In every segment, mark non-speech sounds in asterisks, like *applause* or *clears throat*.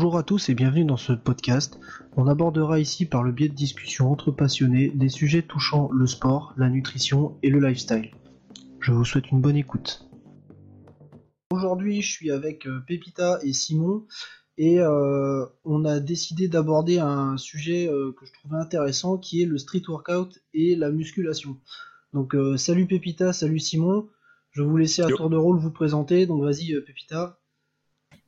Bonjour à tous et bienvenue dans ce podcast. On abordera ici par le biais de discussions entre passionnés des sujets touchant le sport, la nutrition et le lifestyle. Je vous souhaite une bonne écoute. Aujourd'hui je suis avec euh, Pépita et Simon et euh, on a décidé d'aborder un sujet euh, que je trouvais intéressant qui est le street workout et la musculation. Donc salut Pépita, salut Simon. Je vais vous laisser à tour de rôle vous présenter. Donc vas-y Pépita.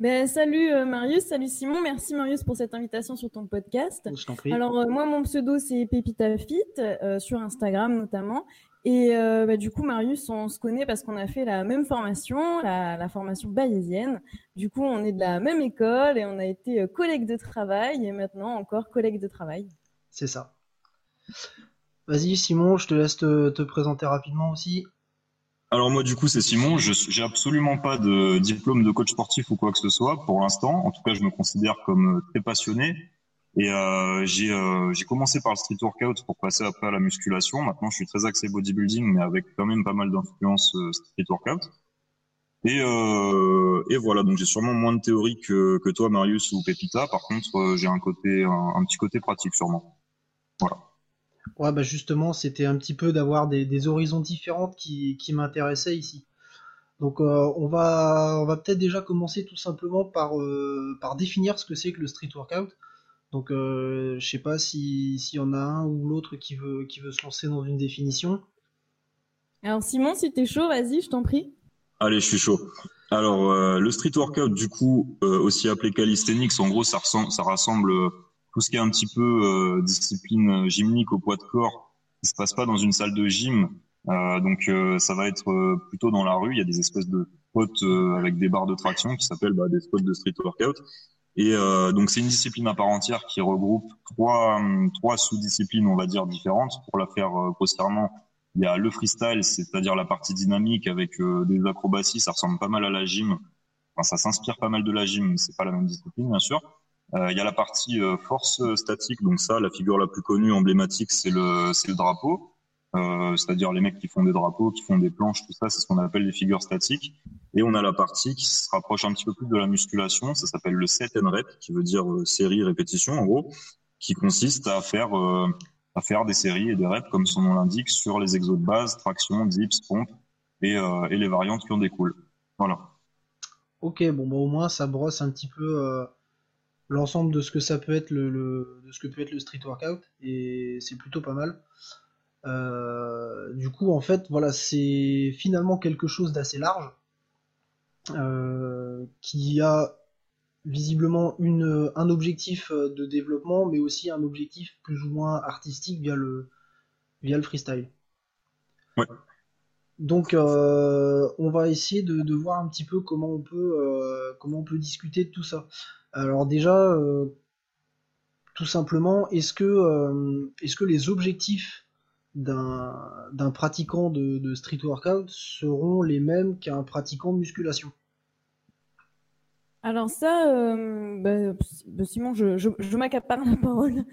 Ben, salut euh, Marius, salut Simon, merci Marius pour cette invitation sur ton podcast. Alors euh, moi mon pseudo c'est Pépita Fit euh, sur Instagram notamment et bah, du coup Marius on se connaît parce qu'on a fait la même formation, la, formation bayésienne. Du coup on est de la même école et on a été collègues de travail et maintenant encore collègues de travail. C'est ça. Vas-y Simon, je te laisse te présenter rapidement aussi. Alors moi du coup c'est Simon, je j'ai absolument pas de diplôme de coach sportif ou quoi que ce soit pour l'instant. En tout cas je me considère comme euh, très passionné et euh, j'ai euh, j'ai commencé par le street workout pour passer après à la musculation. Maintenant je suis très axé bodybuilding mais avec quand même pas mal d'influence euh, street workout. Et euh, et voilà donc j'ai sûrement moins de théorie que que toi Marius ou Pepita. Par contre j'ai un côté un petit côté pratique sûrement. Voilà. Ouais, bah justement, c'était un petit peu d'avoir des, horizons différents qui, qui m'intéressaient ici. Donc euh, on va, on va peut-être déjà commencer tout simplement par, euh, par définir ce que c'est que le street workout. Donc euh, je sais pas s'il y en a un ou l'autre qui veut, qui veut se lancer dans une définition. Alors Simon, si t'es chaud, vas-y, je t'en prie. Allez, je suis chaud. Alors le street workout, du coup, aussi appelé calisthenics, en gros, ça, ça rassemble tout ce qui est un petit peu euh, discipline gymnique au poids de corps, qui se passe pas dans une salle de gym. Euh, donc euh, ça va être plutôt dans la rue. Il y a des espèces de spots avec des barres de traction qui s'appellent bah, des spots de street workout. Et donc c'est une discipline à part entière qui regroupe trois trois sous-disciplines, on va dire différentes. Pour la faire grossièrement, il y a le freestyle, c'est-à-dire la partie dynamique avec des acrobaties. Ça ressemble pas mal à la gym. Enfin, ça s'inspire pas mal de la gym, c'est pas la même discipline, bien sûr. Euh, il y a la partie euh, force statique, donc ça, la figure la plus connue, emblématique, c'est le, c'est le drapeau. Euh, c'est-à-dire les mecs qui font des drapeaux, qui font des planches, tout ça, c'est ce qu'on appelle les figures statiques. Et on a la partie qui se rapproche un petit peu plus de la musculation, ça s'appelle le set and rep, qui veut dire série répétition en gros, qui consiste à faire à faire des séries et des reps comme son nom l'indique sur les exos de base, traction, dips, pompe et, et les variantes qui en découlent. Voilà. Ok, bon bah au moins ça brosse un petit peu l'ensemble de ce que ça peut être le, de ce que peut être le street workout et c'est plutôt pas mal. Euh, du coup, en fait, voilà, c'est finalement quelque chose d'assez large euh, qui a visiblement une, un objectif de développement, mais aussi un objectif plus ou moins artistique via le, via le freestyle. Ouais. Donc, euh, on va essayer de, de, voir un petit peu comment on peut, comment on peut discuter de tout ça. Alors déjà, euh, tout simplement, est-ce que, euh, est-ce que les objectifs d'un pratiquant de, street workout seront les mêmes qu'un pratiquant de musculation? Alors ça, euh, bah, bah, Simon, je, je, m'accapare la parole.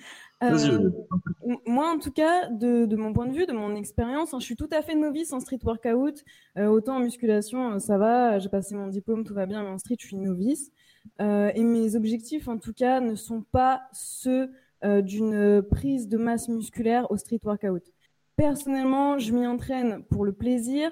moi, en tout cas, de, mon point de vue, de mon expérience, hein, je suis tout à fait novice en street workout. autant en musculation, ça va, j'ai passé mon diplôme, tout va bien, mais en street, je suis novice. Euh, et mes objectifs, en tout cas, ne sont pas ceux euh, d'une prise de masse musculaire au street workout. Personnellement, je m'y entraîne pour le plaisir,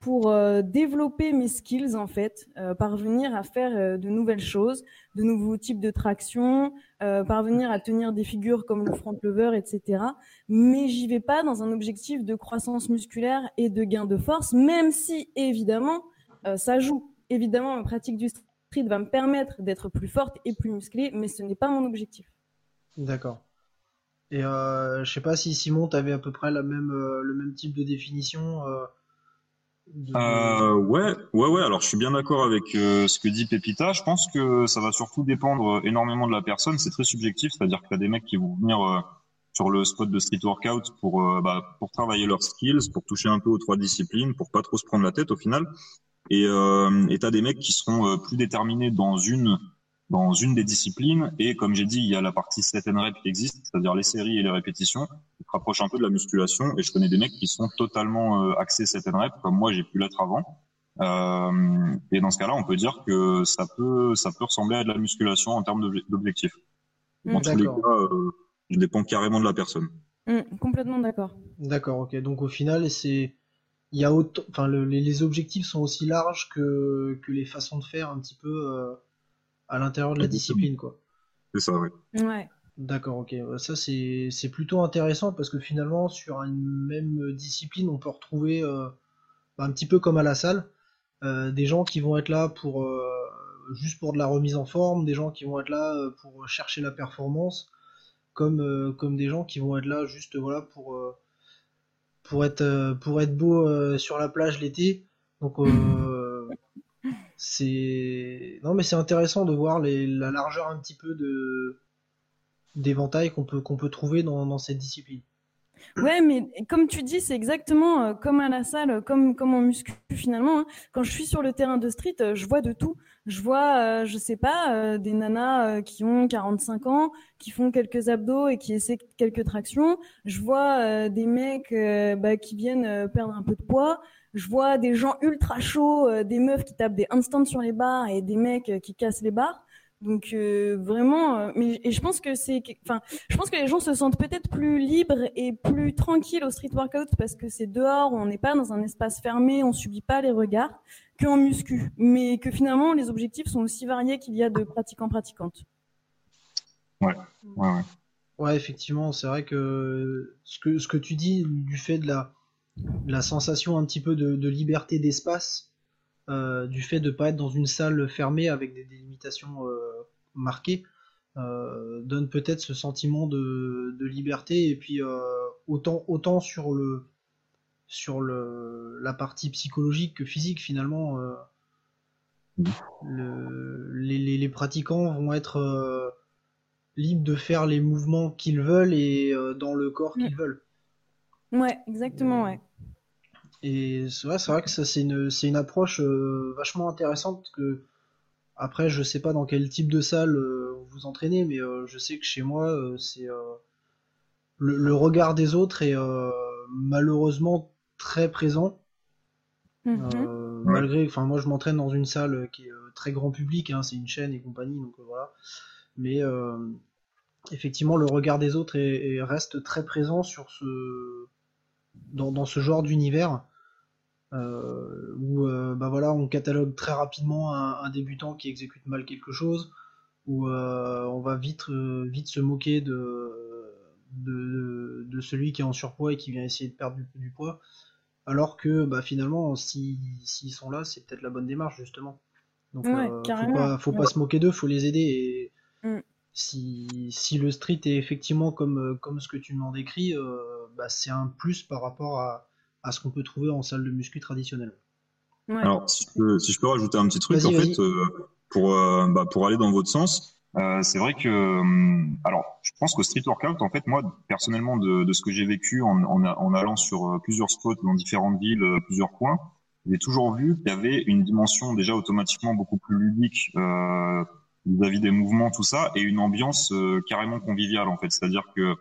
pour euh, développer mes skills en fait, parvenir à faire de nouvelles choses, de nouveaux types de traction, parvenir à tenir des figures comme le front lever, etc. Mais j'y vais pas dans un objectif de croissance musculaire et de gain de force, même si évidemment ça joue. Évidemment, ma pratique du street va me permettre d'être plus forte et plus musclée, mais ce n'est pas mon objectif. D'accord. Et euh, je sais pas si Simon, tu avais à peu près la même, euh, le même type de définition. Euh, euh, ouais, ouais, ouais. Alors, je suis bien d'accord avec ce que dit Pépita. Je pense que ça va surtout dépendre énormément de la personne. C'est très subjectif, c'est-à-dire qu'il y a des mecs qui vont venir sur le spot de street workout pour bah, pour travailler leurs skills, pour toucher un peu aux trois disciplines, pour pas trop se prendre la tête au final. Et euh, et t'as des mecs qui seront euh, plus déterminés dans une dans une des disciplines. Et comme j'ai dit, il y a la partie set and rep qui existe, c'est-à-dire les séries et les répétitions, qui se rapprochent un peu de la musculation. Et je connais des mecs qui sont totalement euh, axés set and rep, comme moi j'ai pu l'être avant. Euh, et dans ce cas-là, on peut dire que ça peut, ça peut ressembler à de la musculation en termes d'objectifs. Mm. Dans tous les cas, euh, ça dépend carrément de la personne. Mm, complètement d'accord. D'accord, ok. Donc au final, c'est il y a autant, enfin les, objectifs sont aussi larges que, que les façons de faire un petit peu euh, à l'intérieur de la discipline, quoi. C'est ça, oui. Ouais. D'accord, ok. Ça c'est c'est plutôt intéressant parce que finalement sur une même discipline, on peut retrouver bah, un petit peu comme à la salle euh, des gens qui vont être là pour euh, juste pour de la remise en forme, des gens qui vont être là euh, pour chercher la performance, comme, comme des gens qui vont être là juste voilà pour, pour, être, pour être beau sur la plage l'été. Donc c'est non mais c'est intéressant de voir la largeur un petit peu de d'éventail qu'on peut trouver dans cette discipline. Ouais, mais comme tu dis, c'est exactement euh, comme à la salle, comme, comme en muscu finalement. Hein. Quand je suis sur le terrain de street, euh, je vois de tout. Je vois, euh, je sais pas, des nanas qui ont 45 ans, qui font quelques abdos et qui essaient quelques tractions. Je vois des mecs bah, qui viennent perdre un peu de poids. Je vois des gens ultra chauds, des meufs qui tapent des handstands sur les barres et des mecs qui cassent les barres. Donc euh, vraiment, euh, mais et je pense que c'est, enfin, je pense que les gens se sentent peut-être plus libres et plus tranquilles au street workout parce que c'est dehors, on n'est pas dans un espace fermé, on subit pas les regards, qu'en muscu. Mais que finalement, les objectifs sont aussi variés qu'il y a de pratiquants pratiquantes. Ouais, ouais, ouais. Ouais, effectivement, c'est vrai que ce que ce que tu dis du fait de la la sensation un petit peu de, de liberté d'espace euh, du fait de ne pas être dans une salle fermée avec des délimitations euh, marquées, euh, donne peut-être ce sentiment de, liberté et puis autant, autant sur le sur le, la partie psychologique que physique finalement les, pratiquants vont être libres de faire les mouvements qu'ils veulent et dans le corps qu'ils veulent. Ouais, exactement, ouais. Et c'est vrai, c'est vrai que ça c'est une, c'est une approche euh, vachement intéressante que après je sais pas dans quel type de salle euh, vous entraînez, mais euh, je sais que chez moi c'est le, regard des autres est malheureusement très présent. Mm-hmm. Malgré, enfin moi je m'entraîne dans une salle qui est très grand public, hein, c'est une chaîne et compagnie, donc voilà. Mais effectivement le regard des autres est, reste très présent sur ce dans, dans ce genre d'univers euh, où euh, bah voilà, on catalogue très rapidement un, débutant qui exécute mal quelque chose, où euh, on va vite, vite se moquer de, de, de, celui qui est en surpoids et qui vient essayer de perdre du, poids, alors que bah, finalement, s'ils sont là, c'est peut-être la bonne démarche justement. Donc, faut pas, faut pas se moquer d'eux, faut les aider. Et mm. si, si, le street est effectivement comme, comme ce que tu m'en décris, bah, c'est un plus par rapport à, à ce qu'on peut trouver en salle de muscu traditionnelle. Alors, si je, peux, rajouter un petit truc, en fait, euh, pour, euh, bah, pour aller dans votre sens, euh, c'est vrai que, alors, je pense qu'au street workout, en fait, moi, personnellement, de, de ce que j'ai vécu en, en, en, allant sur plusieurs spots dans différentes villes, plusieurs coins, j'ai toujours vu qu'il y avait une dimension déjà automatiquement beaucoup plus ludique vis-à-vis des mouvements, tout ça, et une ambiance carrément conviviale, en fait. C'est-à-dire que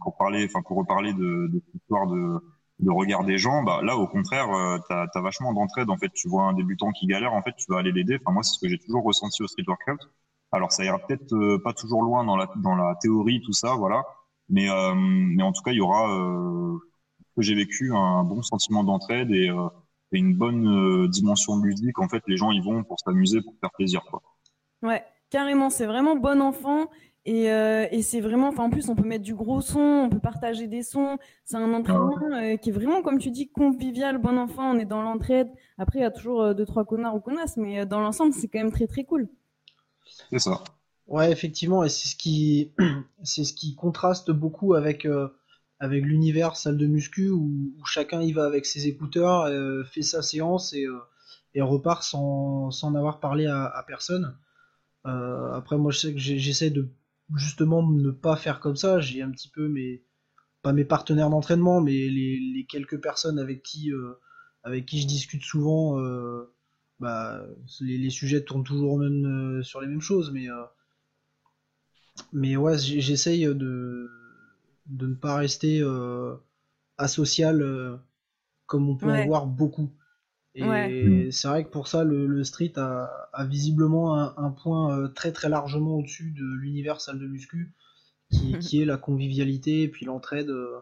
pour parler, enfin, pour reparler de, de cette histoire de de regard des gens, bah là au contraire, euh, t'as as vachement d'entraide. En fait, tu vois un débutant qui galère, en fait, tu vas aller l'aider. Enfin moi, c'est ce que j'ai toujours ressenti au street workout. Alors ça ira peut-être euh, pas toujours loin dans la dans la théorie tout ça, voilà. Mais euh, mais en tout cas, il y aura euh, que j'ai vécu un bon sentiment d'entraide et, et, une bonne dimension ludique. En fait, les gens ils vont pour s'amuser, pour faire plaisir, quoi. Ouais, carrément. C'est vraiment bon enfant. Euh, et, c'est vraiment, enfin en plus on peut mettre du gros son, on peut partager des sons. C'est un entraînement euh, qui est vraiment, comme tu dis, convivial, bon enfant. On est dans l'entraide. Après il y a toujours euh, deux trois connards ou connasses, mais dans l'ensemble c'est quand même très très cool. C'est ça. Ouais, effectivement, et c'est ce qui, *clears throat* c'est ce qui contraste beaucoup avec avec l'univers salle de muscu où, chacun y va avec ses écouteurs, fait sa séance et, et repart sans, sans avoir parlé à, à personne. après, moi, je sais que j'essaie de justement ne pas faire comme ça. J'ai un petit peu mes pas mes partenaires d'entraînement, mais les, quelques personnes avec qui euh, avec qui je discute souvent. Euh, bah, les, sujets tournent toujours même euh, sur les mêmes choses, mais mais ouais, j'essaye de de ne pas rester asocial comme on peut en voir beaucoup. Et c'est vrai que pour ça, le, street a, visiblement un, point euh, très très largement au-dessus de l'univers salle de muscu, qui, est la convivialité et puis l'entraide. Euh,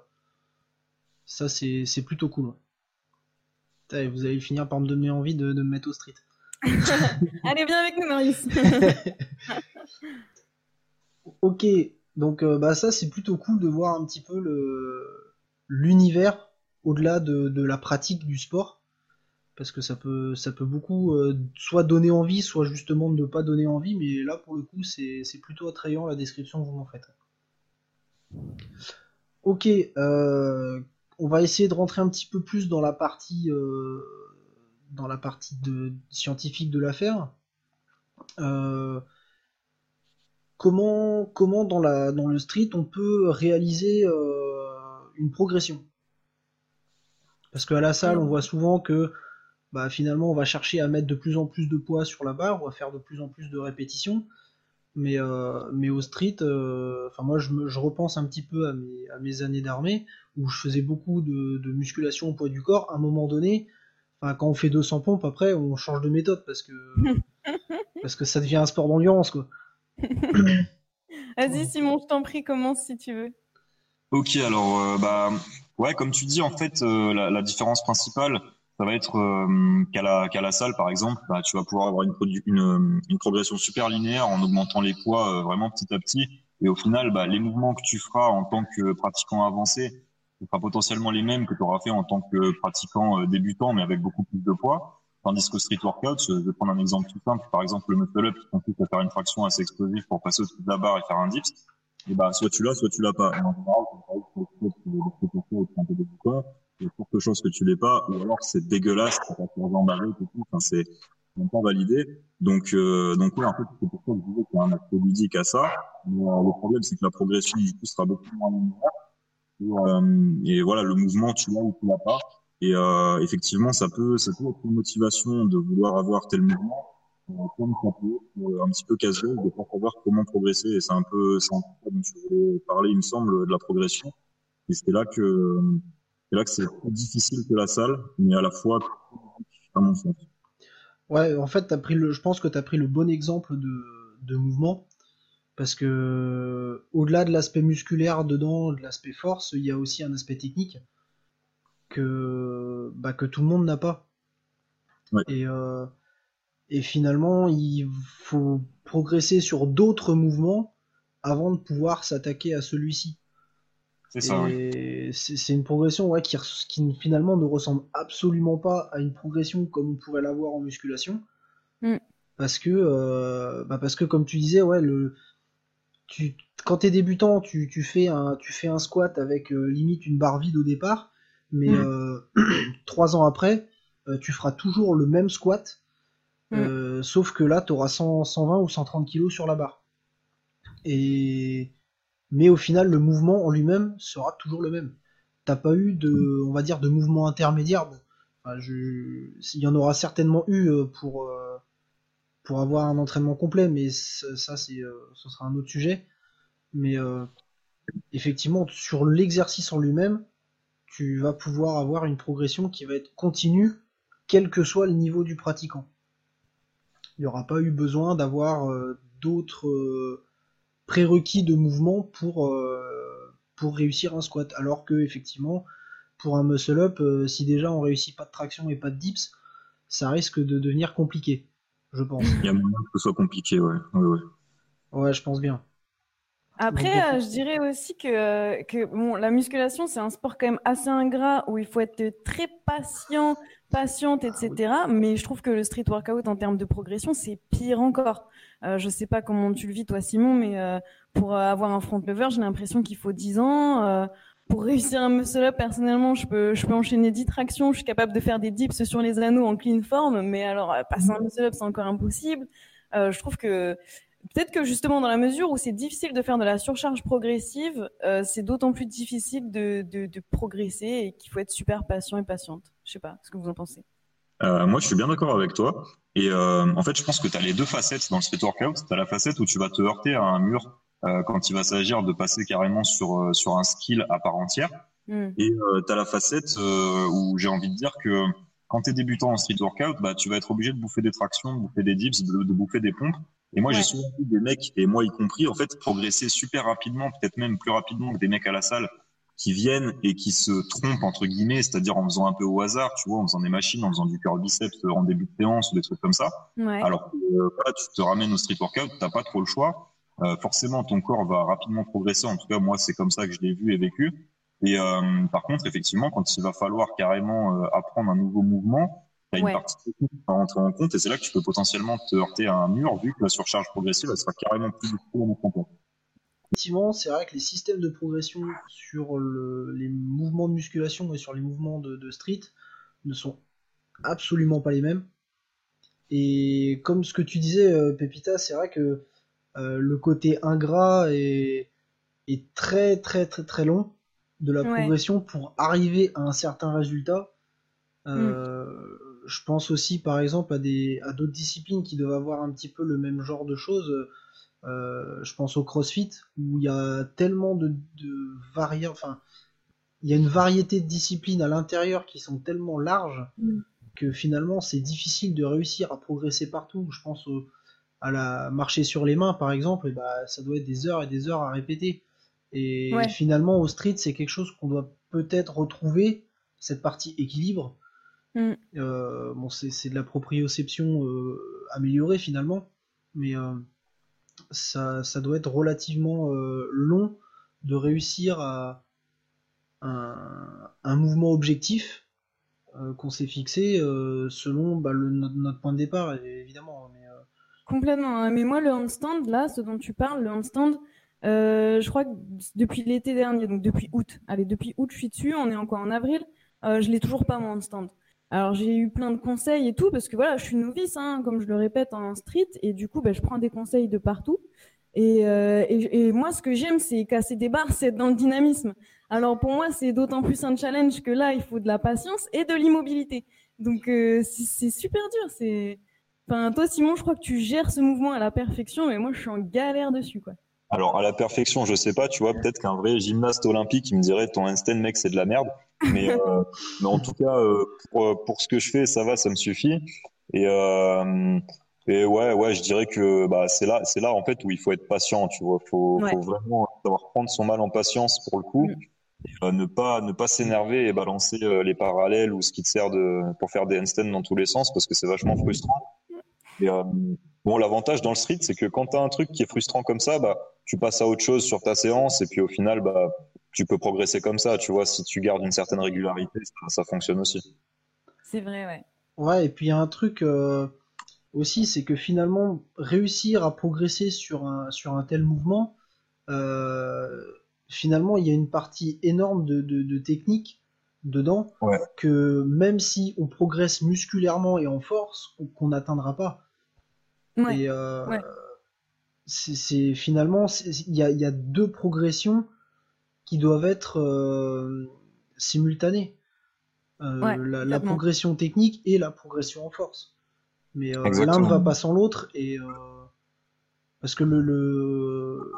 ça, c'est plutôt cool. vous allez finir par me donner envie de, me mettre au street. *laughs* Allez, viens avec nous, Marius. *laughs* ok, donc euh, bah, ça, c'est plutôt cool de voir un petit peu l'univers au-delà de, la pratique du sport parce que ça peut, ça peut beaucoup euh, soit donner envie, soit justement ne pas donner envie, mais là pour le coup c'est plutôt attrayant la description que vous m'en faites. Ok, euh, on va essayer de rentrer un petit peu plus dans la partie, euh, dans la partie de, scientifique de l'affaire. comment, comment dans, la, dans le street on peut réaliser une progression? Parce qu'à la salle on voit souvent que bah, finalement on va chercher à mettre de plus en plus de poids sur la barre, on va faire de plus en plus de répétitions. Mais, euh, mais au street, euh, enfin moi je, je, repense un petit peu à mes, à mes années d'armée où je faisais beaucoup de, musculation au poids du corps. À un moment donné, quand on fait 200 pompes, après on change de méthode parce que *laughs* parce que ça devient un sport d'endurance quoi. *coughs* Vas-y Simon, je t'en prie, commence si tu veux. Ok, alors euh, bah ouais, comme tu dis en fait, la, la, différence principale, ça va être euh, qu'à la, qu'à la salle, par exemple, bah, tu vas pouvoir avoir une, une, une, progression super linéaire en augmentant les poids euh, vraiment petit à petit. Et au final, bah, les mouvements que tu feras en tant que pratiquant avancé, ce sera potentiellement les mêmes que tu auras fait en tant que pratiquant euh, débutant, mais avec beaucoup plus de poids. Tandis que street workout, je vais prendre un exemple tout simple, par exemple le muscle up qui consiste à faire une traction assez explosive pour passer au-dessus de la barre et faire un dips. Et bah, soit tu l'as, soit tu l'as pas. A forte chance que tu l'aies pas, ou alors c'est dégueulasse, tu vas faire embarrer, enfin c'est pas validé. Donc, euh, donc oui, en fait, c'est pour ça que je disais qu'il y a un aspect ludique à ça. Mais, euh, le problème, c'est que la progression, du coup, sera beaucoup moins linéaire. Et, euh, et, voilà, le mouvement, tu l'as ou tu l'as pas. Et euh, effectivement, ça peut, ça peut être une motivation de vouloir avoir tel mouvement, euh, comme ça peut être un petit peu casuel de pas savoir comment progresser. Et c'est un peu, c'est un peu dont je voulais parler, il me semble, de la progression. Et c'est là que c'est là que c'est plus difficile que la salle, mais à la fois à mon sens. Ouais, en fait, as pris le, je pense que tu as pris le bon exemple de, de mouvement, parce que au-delà de l'aspect musculaire dedans, de l'aspect force, il y a aussi un aspect technique que, bah, que tout le monde n'a pas. Et, euh, et finalement, il faut progresser sur d'autres mouvements avant de pouvoir s'attaquer à celui-ci. C'est une progression ouais, qui, qui, finalement ne ressemble absolument pas à une progression comme on pourrait l'avoir en musculation. Mm. Parce que, euh, bah parce que comme tu disais, ouais, le, tu, quand t'es débutant, tu, tu, fais un, tu fais un squat avec euh, limite une barre vide au départ, mais mm. euh, *clears throat* trois ans après, tu feras toujours le même squat, mm. sauf que là, tu auras 120 ou 130 kg sur la barre. Et mais au final le mouvement en lui-même sera toujours le même. T'as pas eu de, on va dire, de mouvement intermédiaire. il y en aura certainement eu euh, pour euh, pour avoir un entraînement complet, mais ça c'est, euh, ce sera un autre sujet. Mais effectivement, sur l'exercice en lui-même, tu vas pouvoir avoir une progression qui va être continue, quel que soit le niveau du pratiquant. Il n'y aura pas eu besoin d'avoir d'autres prérequis de mouvement pour, euh, pour réussir un squat. Alors que effectivement, pour un muscle up, euh, si déjà on réussit pas de traction et pas de dips, ça risque de devenir compliqué, je pense. Il y a moyen que ce soit compliqué, ouais. Ouais, ouais. je pense bien. Après, euh, je dirais aussi que, que bon, la musculation, c'est un sport quand même assez ingrat où il faut être très patient, patiente, etc. Mais je trouve que le street workout en termes de progression, c'est pire encore. Euh, je sais pas comment tu le vis toi Simon, mais euh, pour avoir un front lever, j'ai l'impression qu'il faut 10 ans. Euh, pour réussir un muscle up, personnellement, je peux, je peux enchaîner 10 tractions, je suis capable de faire des dips sur les anneaux en clean form, mais alors passer un muscle up, c'est encore impossible. je trouve que peut-être que justement dans la mesure où c'est difficile de faire de la surcharge progressive, c'est d'autant plus difficile de, de, de progresser et qu'il faut être super patient et patiente. Je sais pas ce que vous en pensez. Euh, moi, je suis bien d'accord avec toi. Et euh, en fait, je pense que tu as les deux facettes dans le street workout. Tu as la facette où tu vas te heurter à un mur euh, quand il va s'agir de passer carrément sur, euh, sur un skill à part entière. Mm. Et euh, tu as la facette euh, où j'ai envie de dire que quand tu es débutant en street workout, bah, tu vas être obligé de bouffer des tractions, de bouffer des dips, de, bouffer des pompes. Et moi, j'ai souvent vu des mecs, et moi y compris, en fait, progresser super rapidement, peut-être même plus rapidement que des mecs à la salle, qui viennent et qui se trompent, entre guillemets, c'est-à-dire en faisant un peu au hasard, tu vois, en faisant des machines, en faisant du curl biceps en début de séance ou des trucs comme ça. Alors que euh, tu te ramènes au street workout, t'as pas trop le choix. Euh, forcément, ton corps va rapidement progresser. En tout cas, moi, c'est comme ça que je l'ai vu et vécu. Et euh, par contre, effectivement, quand il va falloir carrément euh, apprendre un nouveau mouvement, as une partie qui va rentrer en compte et c'est là que tu peux potentiellement te heurter à un mur vu que la surcharge progressive elle sera carrément plus en compte. Effectivement, c'est vrai que les systèmes de progression sur les mouvements de musculation et sur les mouvements de, street ne sont absolument pas les mêmes. Et comme ce que tu disais, euh, Pepita, c'est vrai que le côté ingrat est, est très très très très long de la progression pour arriver à un certain résultat. Euh, mm. Je pense aussi par exemple à des à d'autres disciplines qui doivent avoir un petit peu le même genre de choses. Euh, je pense au CrossFit où il y a tellement de, de enfin il y a une variété de disciplines à l'intérieur qui sont tellement larges mm. que finalement c'est difficile de réussir à progresser partout. Je pense à la marcher sur les mains par exemple, et bah ça doit être des heures et des heures à répéter. Et finalement, au street, c'est quelque chose qu'on doit peut-être retrouver, cette partie équilibre. Mm. Euh, bon, c'est de la proprioception euh, améliorée finalement, mais euh, ça, ça, doit être relativement long de réussir à un, mouvement objectif qu'on s'est fixé selon bah, le, notre, point de départ, évidemment. Mais, Complètement. Hein. Mais moi, le handstand, là, ce dont tu parles, le handstand, euh, je crois que depuis l'été dernier, donc depuis août, allez, depuis août, je suis dessus, on est encore en avril, euh, je l'ai toujours pas mon stand. Alors j'ai eu plein de conseils et tout, parce que voilà, je suis novice, hein, comme je le répète en street, et du coup, ben, je prends des conseils de partout. Et, euh, et, moi, ce que j'aime, c'est casser des barres, *laughs* c'est être dans le dynamisme. Alors pour moi, c'est d'autant plus un challenge que là, il faut de la patience et de l'immobilité. Donc euh, c'est super dur. C'est, enfin, toi, Simon, je crois que tu gères ce mouvement à la perfection, mais moi, je suis en galère dessus, quoi. Alors, à la perfection, je sais pas, tu vois, peut-être qu'un vrai gymnaste olympique, il me dirait, ton Einstein, mec, c'est de la merde. Mais, euh, mais en tout cas, euh, pour, pour, ce que je fais, ça va, ça me suffit. Et, euh, et ouais, ouais, je dirais que bah, c'est là, c'est là, en fait, où il faut être patient, tu vois. Faut, faut vraiment savoir prendre son mal en patience pour le coup. Mm. Et, ne pas ne pas s'énerver et balancer les parallèles ou ce qui te sert de pour faire des handstands dans tous les sens parce que c'est vachement frustrant. Et, bon, l'avantage dans le street, c'est que quand tu as un truc qui est frustrant comme ça, bah tu passes à autre chose sur ta séance et puis au final, bah, tu peux progresser comme ça. Tu vois, si tu gardes une certaine régularité, ça, fonctionne aussi. C'est vrai, ouais. Ouais, et puis il y a un truc euh, aussi, c'est que finalement, réussir à progresser sur un, sur un tel mouvement, euh, finalement, il y a une partie énorme de, de, technique dedans que même si on progresse musculairement et en force, qu'on n'atteindra pas. Ouais. Et, euh, ouais c'est finalement il y a, deux progressions qui doivent être euh, simultanées. Euh, la, progression technique et la progression en force. Mais euh, l'un ne va pas sans l'autre et parce que le,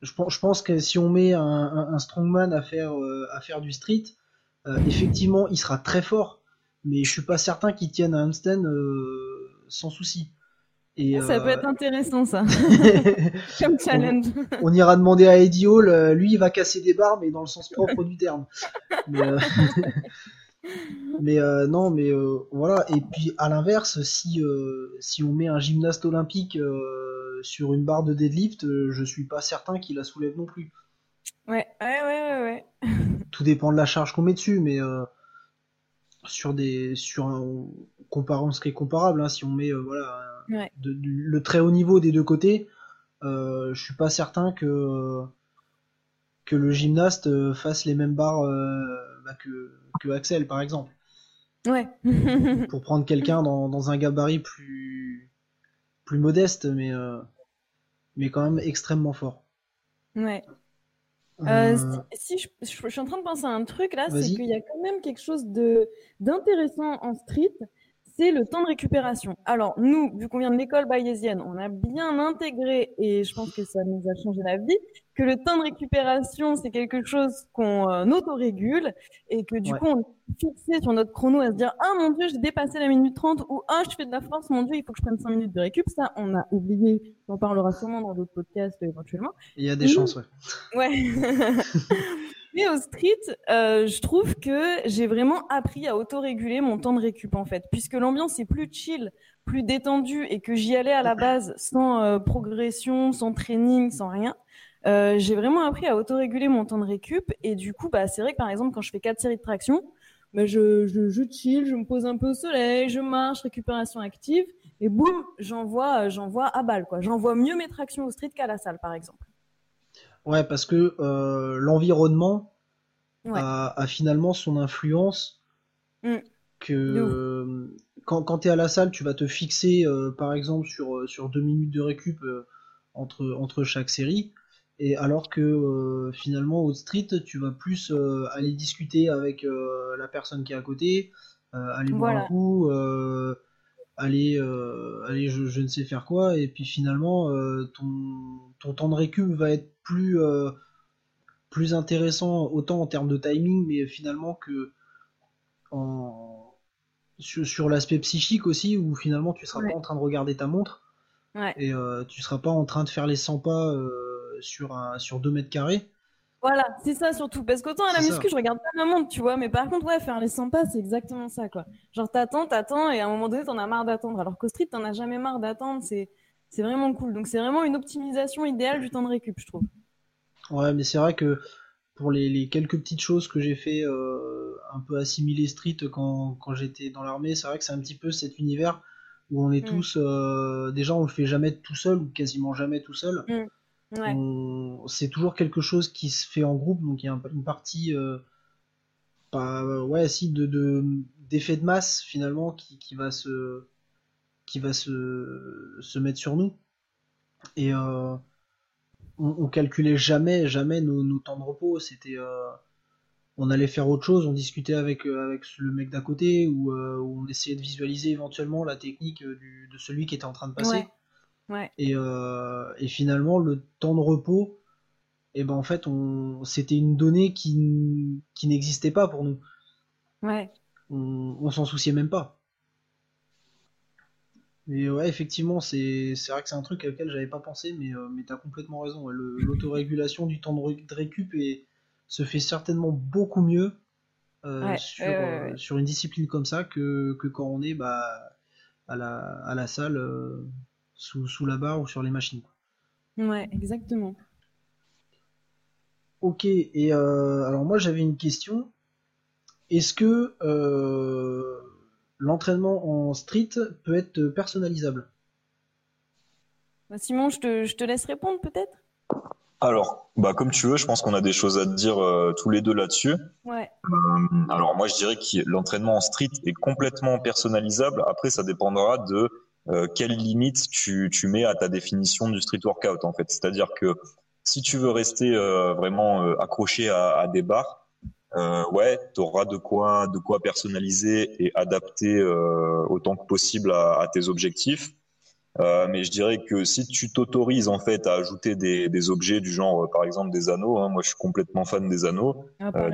Je, pense que si on met un, strongman à faire à faire du street, effectivement il sera très fort, mais je suis pas certain qu'il tienne un handstand sans souci. Ah, ça peut être euh, intéressant ça, *laughs* comme challenge. On, ira demander à Eddie Hall, euh, lui il va casser des barres mais dans le sens propre du terme. Mais, euh, *laughs* non, mais voilà. Et puis à l'inverse, si si on met un gymnaste olympique sur une barre de deadlift, je suis pas certain qu'il la soulève non plus. Ouais, ouais, ouais, ouais. *laughs* Tout dépend de la charge qu'on met dessus, mais sur des sur un comparant ce qui est comparable, hein, si on met voilà le très haut niveau des deux côtés, euh, je suis pas certain que que le gymnaste euh, fasse les mêmes barres euh, bah, que, que Axel par exemple. Ouais. *laughs* pour prendre quelqu'un dans, un gabarit plus plus modeste, mais mais quand même extrêmement fort. Ouais. si, je, suis en train de penser à un truc là, c'est qu'il y a quand même quelque chose de d'intéressant en street, c'est le temps de récupération. Alors, nous, vu qu'on vient de l'école bayésienne, on a bien intégré, et je pense que ça nous a changé la vie, que le temps de récupération, c'est quelque chose qu'on euh, autorégule, et que du coup, on est fixé sur notre chrono à se dire, ah mon dieu, j'ai dépassé la minute 30, ou ah, je fais de la force, mon dieu, il faut que je prenne 5 minutes de récup. Ça, on a oublié, on en parlera sûrement dans d'autres podcasts éventuellement. Il y a des chances, ouais. Ouais. *laughs* Mais au street, euh, je trouve que j'ai vraiment appris à autoréguler mon temps de récup en fait, puisque l'ambiance est plus chill, plus détendue et que j'y allais à la base sans euh, progression, sans training, sans rien. Euh, j'ai vraiment appris à autoréguler mon temps de récup et du coup, bah, c'est vrai que par exemple, quand je fais quatre séries de traction, bah, je, je, je chill, je me pose un peu au soleil, je marche, récupération active et boum, j'envoie, j'envoie à balle quoi. J'envoie mieux mes tractions au street qu'à la salle par exemple. Ouais, parce que euh, l'environnement a, finalement son influence. Mm. Que quand, quand tu es à la salle, tu vas te fixer, euh, par exemple, sur, euh, sur deux minutes de récup entre, entre chaque série. Et alors que finalement, au street, tu vas plus aller discuter avec la personne qui est à côté, aller boire un coup, aller, aller je, je, ne sais faire quoi, et puis finalement, ton, ton temps de récup va être plus, euh, plus intéressant, autant en termes de timing, mais finalement que en, sur, l'aspect psychique aussi, où finalement tu seras pas en train de regarder ta montre, et euh, tu seras pas en train de faire les 100 pas euh, sur, un, sur 2 mètres carrés. Voilà, c'est ça surtout. Parce qu'autant à la muscu, je regarde pas ma montre, tu vois. Mais par contre, ouais, faire les 100 pas, c'est exactement ça, quoi. Genre, t'attends, t'attends, et à un moment donné, t'en as marre d'attendre. Alors qu'au street, t'en as jamais marre d'attendre. C'est, c'est vraiment cool. Donc, c'est vraiment une optimisation idéale du temps de récup, je trouve. Ouais, mais c'est vrai que pour les, quelques petites choses que j'ai fait euh, un peu assimiler street quand, j'étais dans l'armée, c'est vrai que c'est un petit peu cet univers où on est mm. tous euh, déjà on le fait jamais tout seul ou quasiment jamais tout seul. C'est toujours quelque chose qui se fait en groupe, donc il y a une partie euh, ouais si de d'effet de, masse finalement qui, qui va se qui va se, se mettre sur nous et euh, on, calculait jamais, jamais nos, temps de repos. C'était, euh, on allait faire autre chose, on discutait avec euh, avec le mec d'à côté ou euh, on essayait de visualiser éventuellement la technique de celui qui était en train de passer. Et, finalement, le temps de repos, et eh ben en fait, on, c'était une donnée qui, qui n'existait pas pour nous. Ouais. On, on s'en souciait même pas. Mais ouais, effectivement, c'est vrai que c'est un truc auquel j'avais pas pensé, mais, euh, mais tu as complètement raison. L'autorégulation du temps de, récup se fait certainement beaucoup mieux euh, sur, euh, sur, une discipline comme ça que, que quand on est bah, à, la, à la salle sous, sous, la barre ou sur les machines. Ouais, exactement. Ok, et alors moi j'avais une question. Est-ce que l'entraînement en street peut être personnalisable? Bah, Simon, je te, laisse répondre peut-être? Alors, bah comme tu veux, je pense qu'on a des choses à te dire euh, tous les deux là-dessus. Ouais. Euh, alors moi, je dirais que l'entraînement en street est complètement personnalisable. Après, ça dépendra de euh, quelles limites tu, mets à ta définition du street workout en fait? C'est-à-dire que si tu veux rester vraiment accroché à, à, des barres, euh, ouais, tu auras de quoi, de quoi personnaliser et adapter euh, autant que possible à, à tes objectifs. Euh, mais je dirais que si tu t'autorises en fait à ajouter des, des, objets du genre, euh, par exemple, des anneaux, hein, moi je suis complètement fan des anneaux, ah, euh,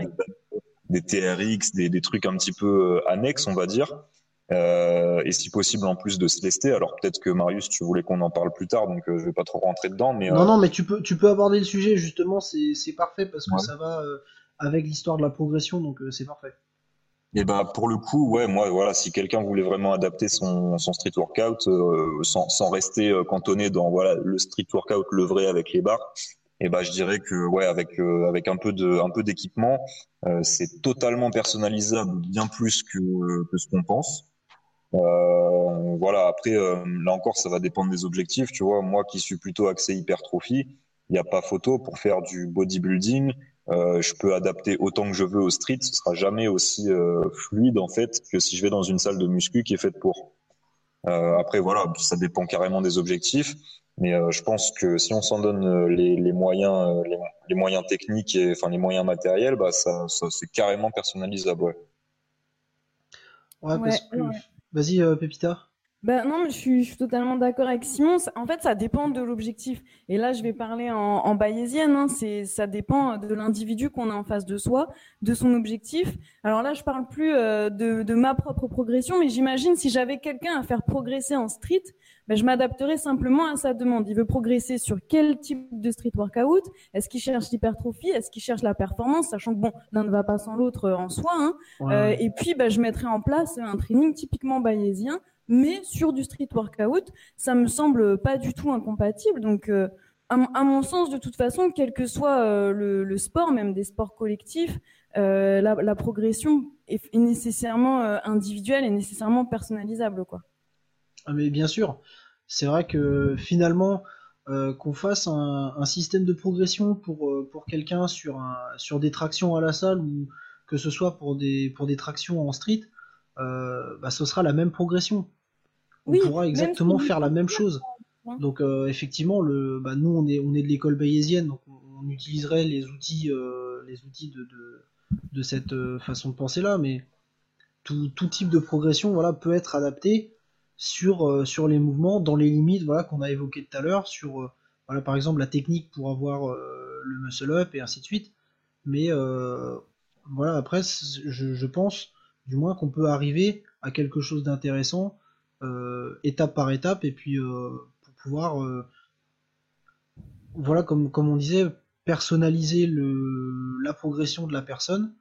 des, des, TRX, des, des, trucs un petit peu euh, annexes, on va dire. Et si possible en plus de se lester. Alors peut-être que Marius, tu voulais qu'on en parle plus tard, donc je vais pas trop rentrer dedans. Mais non, non, mais tu peux, tu peux aborder le sujet justement. C'est parfait parce que ça va avec l'histoire de la progression, donc euh, c'est parfait. Et bah pour le coup, ouais, moi voilà, si quelqu'un voulait vraiment adapter son, son street workout euh, sans, sans, rester euh, cantonné dans voilà le street workout le vrai avec les barres, et bah je dirais que ouais avec avec un peu de un peu d'équipement, c'est totalement personnalisable bien plus que que ce qu'on pense. Voilà, après là encore ça va dépendre des objectifs, tu vois, moi qui suis plutôt axé hypertrophie, il n'y a pas photo pour faire du bodybuilding, euh, je peux adapter autant que je veux au street, ce sera jamais aussi euh, fluide en fait que si je vais dans une salle de muscu qui est faite pour. Euh, après voilà, ça dépend carrément des objectifs, mais euh, je pense que si on s'en donne euh, les, les moyens, les, les, moyens techniques et enfin les moyens matériels, bah ça, ça c'est carrément personnalisable. Ouais, ouais parce que Vas-y, Pépita. Ben non, mais je suis, totalement d'accord avec Simon. En fait, ça dépend de l'objectif. Et là, je vais parler en, en bayésienne. Hein. C'est, ça dépend de l'individu qu'on a en face de soi, de son objectif. Alors là, je parle plus euh, de, ma propre progression, mais j'imagine si j'avais quelqu'un à faire progresser en street, ben, je m'adapterais simplement à sa demande. Il veut progresser sur quel type de street workout? Est-ce qu'il cherche l'hypertrophie? Est-ce qu'il cherche la performance? Sachant que bon, l'un ne va pas sans l'autre euh, en soi. Hein. Euh, et puis, ben, je mettrais en place un training typiquement bayésien mais sur du street workout, ça me semble pas du tout incompatible. Donc, euh, à, mon sens, de toute façon, quel que soit euh, le, sport, même des sports collectifs, euh, la, progression est, nécessairement individuelle et nécessairement personnalisable, quoi. Ah, mais bien sûr, c'est vrai que finalement, qu'on fasse un, système de progression pour, pour quelqu'un sur, sur des tractions à la salle ou que ce soit pour des, pour des tractions en street, bah, ce sera la même progression. On pourra exactement faire la même chose. Donc euh, effectivement, le, bah, nous on est, on est de l'école bayésienne, donc on, utiliserait les outils, euh, les outils de, de, cette euh, façon de penser là, mais tout, tout, type de progression voilà, peut être adapté sur, sur les mouvements, dans les limites voilà, qu'on a évoquées tout à l'heure, sur voilà, par exemple la technique pour avoir le muscle up et ainsi de suite. Mais voilà, après, je, je pense du moins qu'on peut arriver à quelque chose d'intéressant euh, étape par étape et puis euh, pour pouvoir euh, voilà comme, comme on disait personnaliser le, la progression de la personne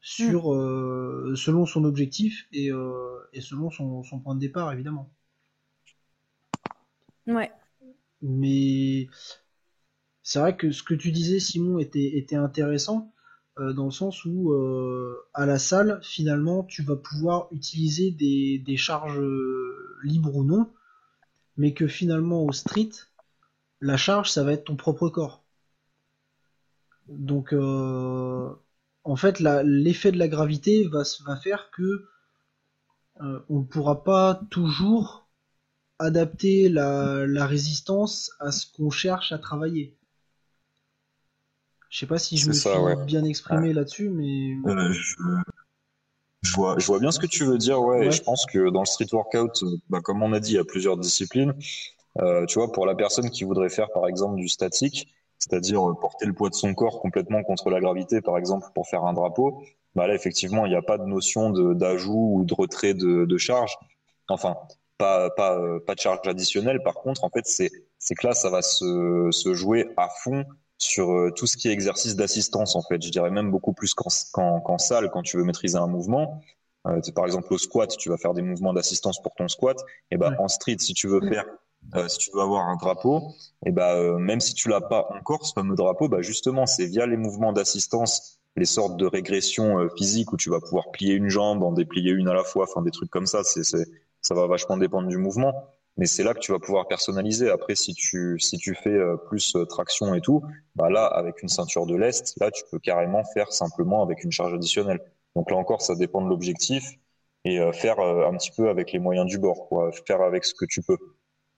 sur mm. selon son objectif et, et selon son, son, point de départ évidemment. Ouais. Mais c'est vrai que ce que tu disais Simon était, était intéressant euh, dans le sens où euh, à la salle, finalement, tu vas pouvoir utiliser des, charges euh, libres ou non, mais que finalement au street, la charge, ça va être ton propre corps. Donc, en fait, l'effet de la gravité va, va faire que on ne pourra pas toujours adapter la résistance à ce qu'on cherche à travailler. Je sais pas si je me suis bien exprimé là-dessus, mais. Euh, je... vois, je vois bien ce que tu veux dire, ouais. je pense que dans le street workout, bah, comme on a dit, il y a plusieurs disciplines. Euh, tu vois, pour la personne qui voudrait faire, par exemple, du statique, c'est-à-dire porter le poids de son corps complètement contre la gravité, par exemple, pour faire un drapeau, bah là, effectivement, il n'y a pas de notion d'ajout ou de retrait de, de charge. Enfin, pas, pas, euh, pas de charge additionnelle. Par contre, en fait, c'est que là, ça va se, se jouer à fond sur euh, tout ce qui est exercice d'assistance en fait. Je dirais même beaucoup plus qu'en salle quand tu veux maîtriser un mouvement. Euh, par exemple au squat, tu vas faire des mouvements d'assistance pour ton squat. Et ben en street, si tu veux faire, euh, si tu veux avoir un drapeau, et ben euh, même si tu l'as pas encore ce fameux drapeau, bah justement c'est via les mouvements d'assistance, les sortes de régressions physiques où tu vas pouvoir plier une jambe, en déplier une à la fois, enfin des trucs comme ça. C'est ça va vachement dépendre du mouvement mais c'est là que tu vas pouvoir personnaliser. Après, si tu, si tu fais euh, plus euh, traction et tout, bah là, avec une ceinture de lest, là, tu peux carrément faire simplement avec une charge additionnelle. Donc là encore, ça dépend de l'objectif et euh, faire un petit peu avec les moyens du bord, quoi. Faire avec ce que tu peux.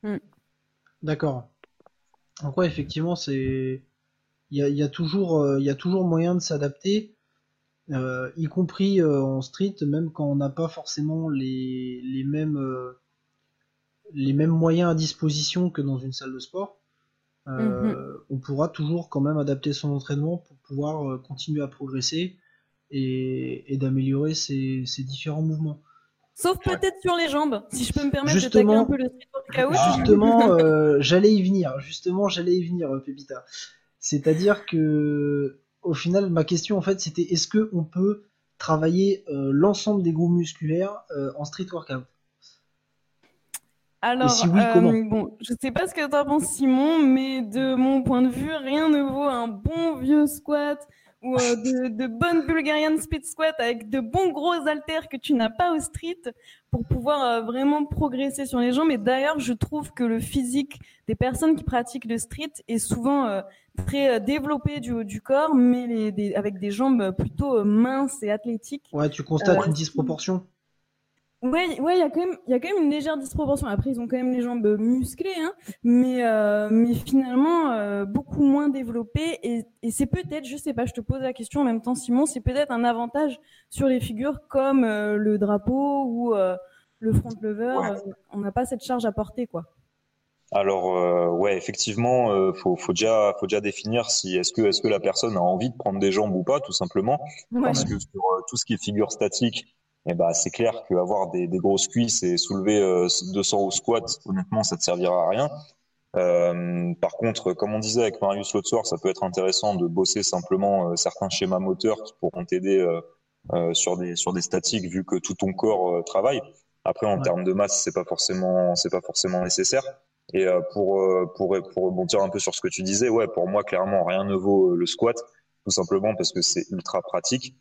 Hmm. D'accord. Donc ouais, effectivement, c'est il y a, y a, toujours il y a toujours moyen de s'adapter, y compris en street, même quand on n'a pas forcément les, les mêmes les mêmes moyens à disposition que dans une salle de sport, euh, mhm. on pourra toujours quand même adapter son entraînement pour pouvoir euh, continuer à progresser et, d'améliorer ses, différents mouvements. Sauf peut-être sur les jambes, si je peux me permettre de taquer un peu le chaos. Justement, *laughs* euh, j'allais y venir. Justement, j'allais y venir, Pépita. C'est-à-dire que, au final, ma question en fait, c'était est-ce que on peut travailler l'ensemble des groupes musculaires en street workout? Alors, euh, bon, je sais pas ce que tu en penses, Simon, mais de mon point de vue, rien ne vaut un bon vieux squat ou euh, de, de bonnes Bulgarian speed squat avec de bons gros haltères que tu n'as pas au street pour pouvoir euh, vraiment progresser sur les jambes. Et d'ailleurs, je trouve que le physique des personnes qui pratiquent le street est souvent très développé du haut du corps, mais les, avec des jambes plutôt minces et athlétiques. Ouais, tu constates une disproportion Ouais, ouais, il y a quand même, il y a quand même une légère disproportion. Après, ils ont quand même les jambes musclées, hein, mais euh, mais finalement euh, beaucoup moins développées. Et, et c'est peut-être, je sais pas, je te pose la question en même temps, Simon, c'est peut-être un avantage sur les figures comme euh, le drapeau ou le front lever, on n'a pas cette charge à porter, quoi. Alors euh, ouais, effectivement, euh, faut, faut déjà faut déjà définir si est-ce que est-ce que la personne a envie de prendre des jambes ou pas, tout simplement. Parce que sur euh, tout ce qui est figure statique, eh ben c'est clair qu'avoir des, des grosses cuisses et soulever 200 au squat, honnêtement, ça te servira à rien. par contre, comme on disait avec Marius l'autre soir, ça peut être intéressant de bosser simplement certains schémas moteurs qui pourront t'aider sur des sur des statiques vu que tout ton corps travaille. Après, en termes de masse, c'est pas forcément c'est pas forcément nécessaire. Et euh, pour, euh, pour, pour rebondir un peu sur ce que tu disais, ouais, pour moi, clairement, rien ne vaut euh, le squat, tout simplement parce que c'est ultra pratique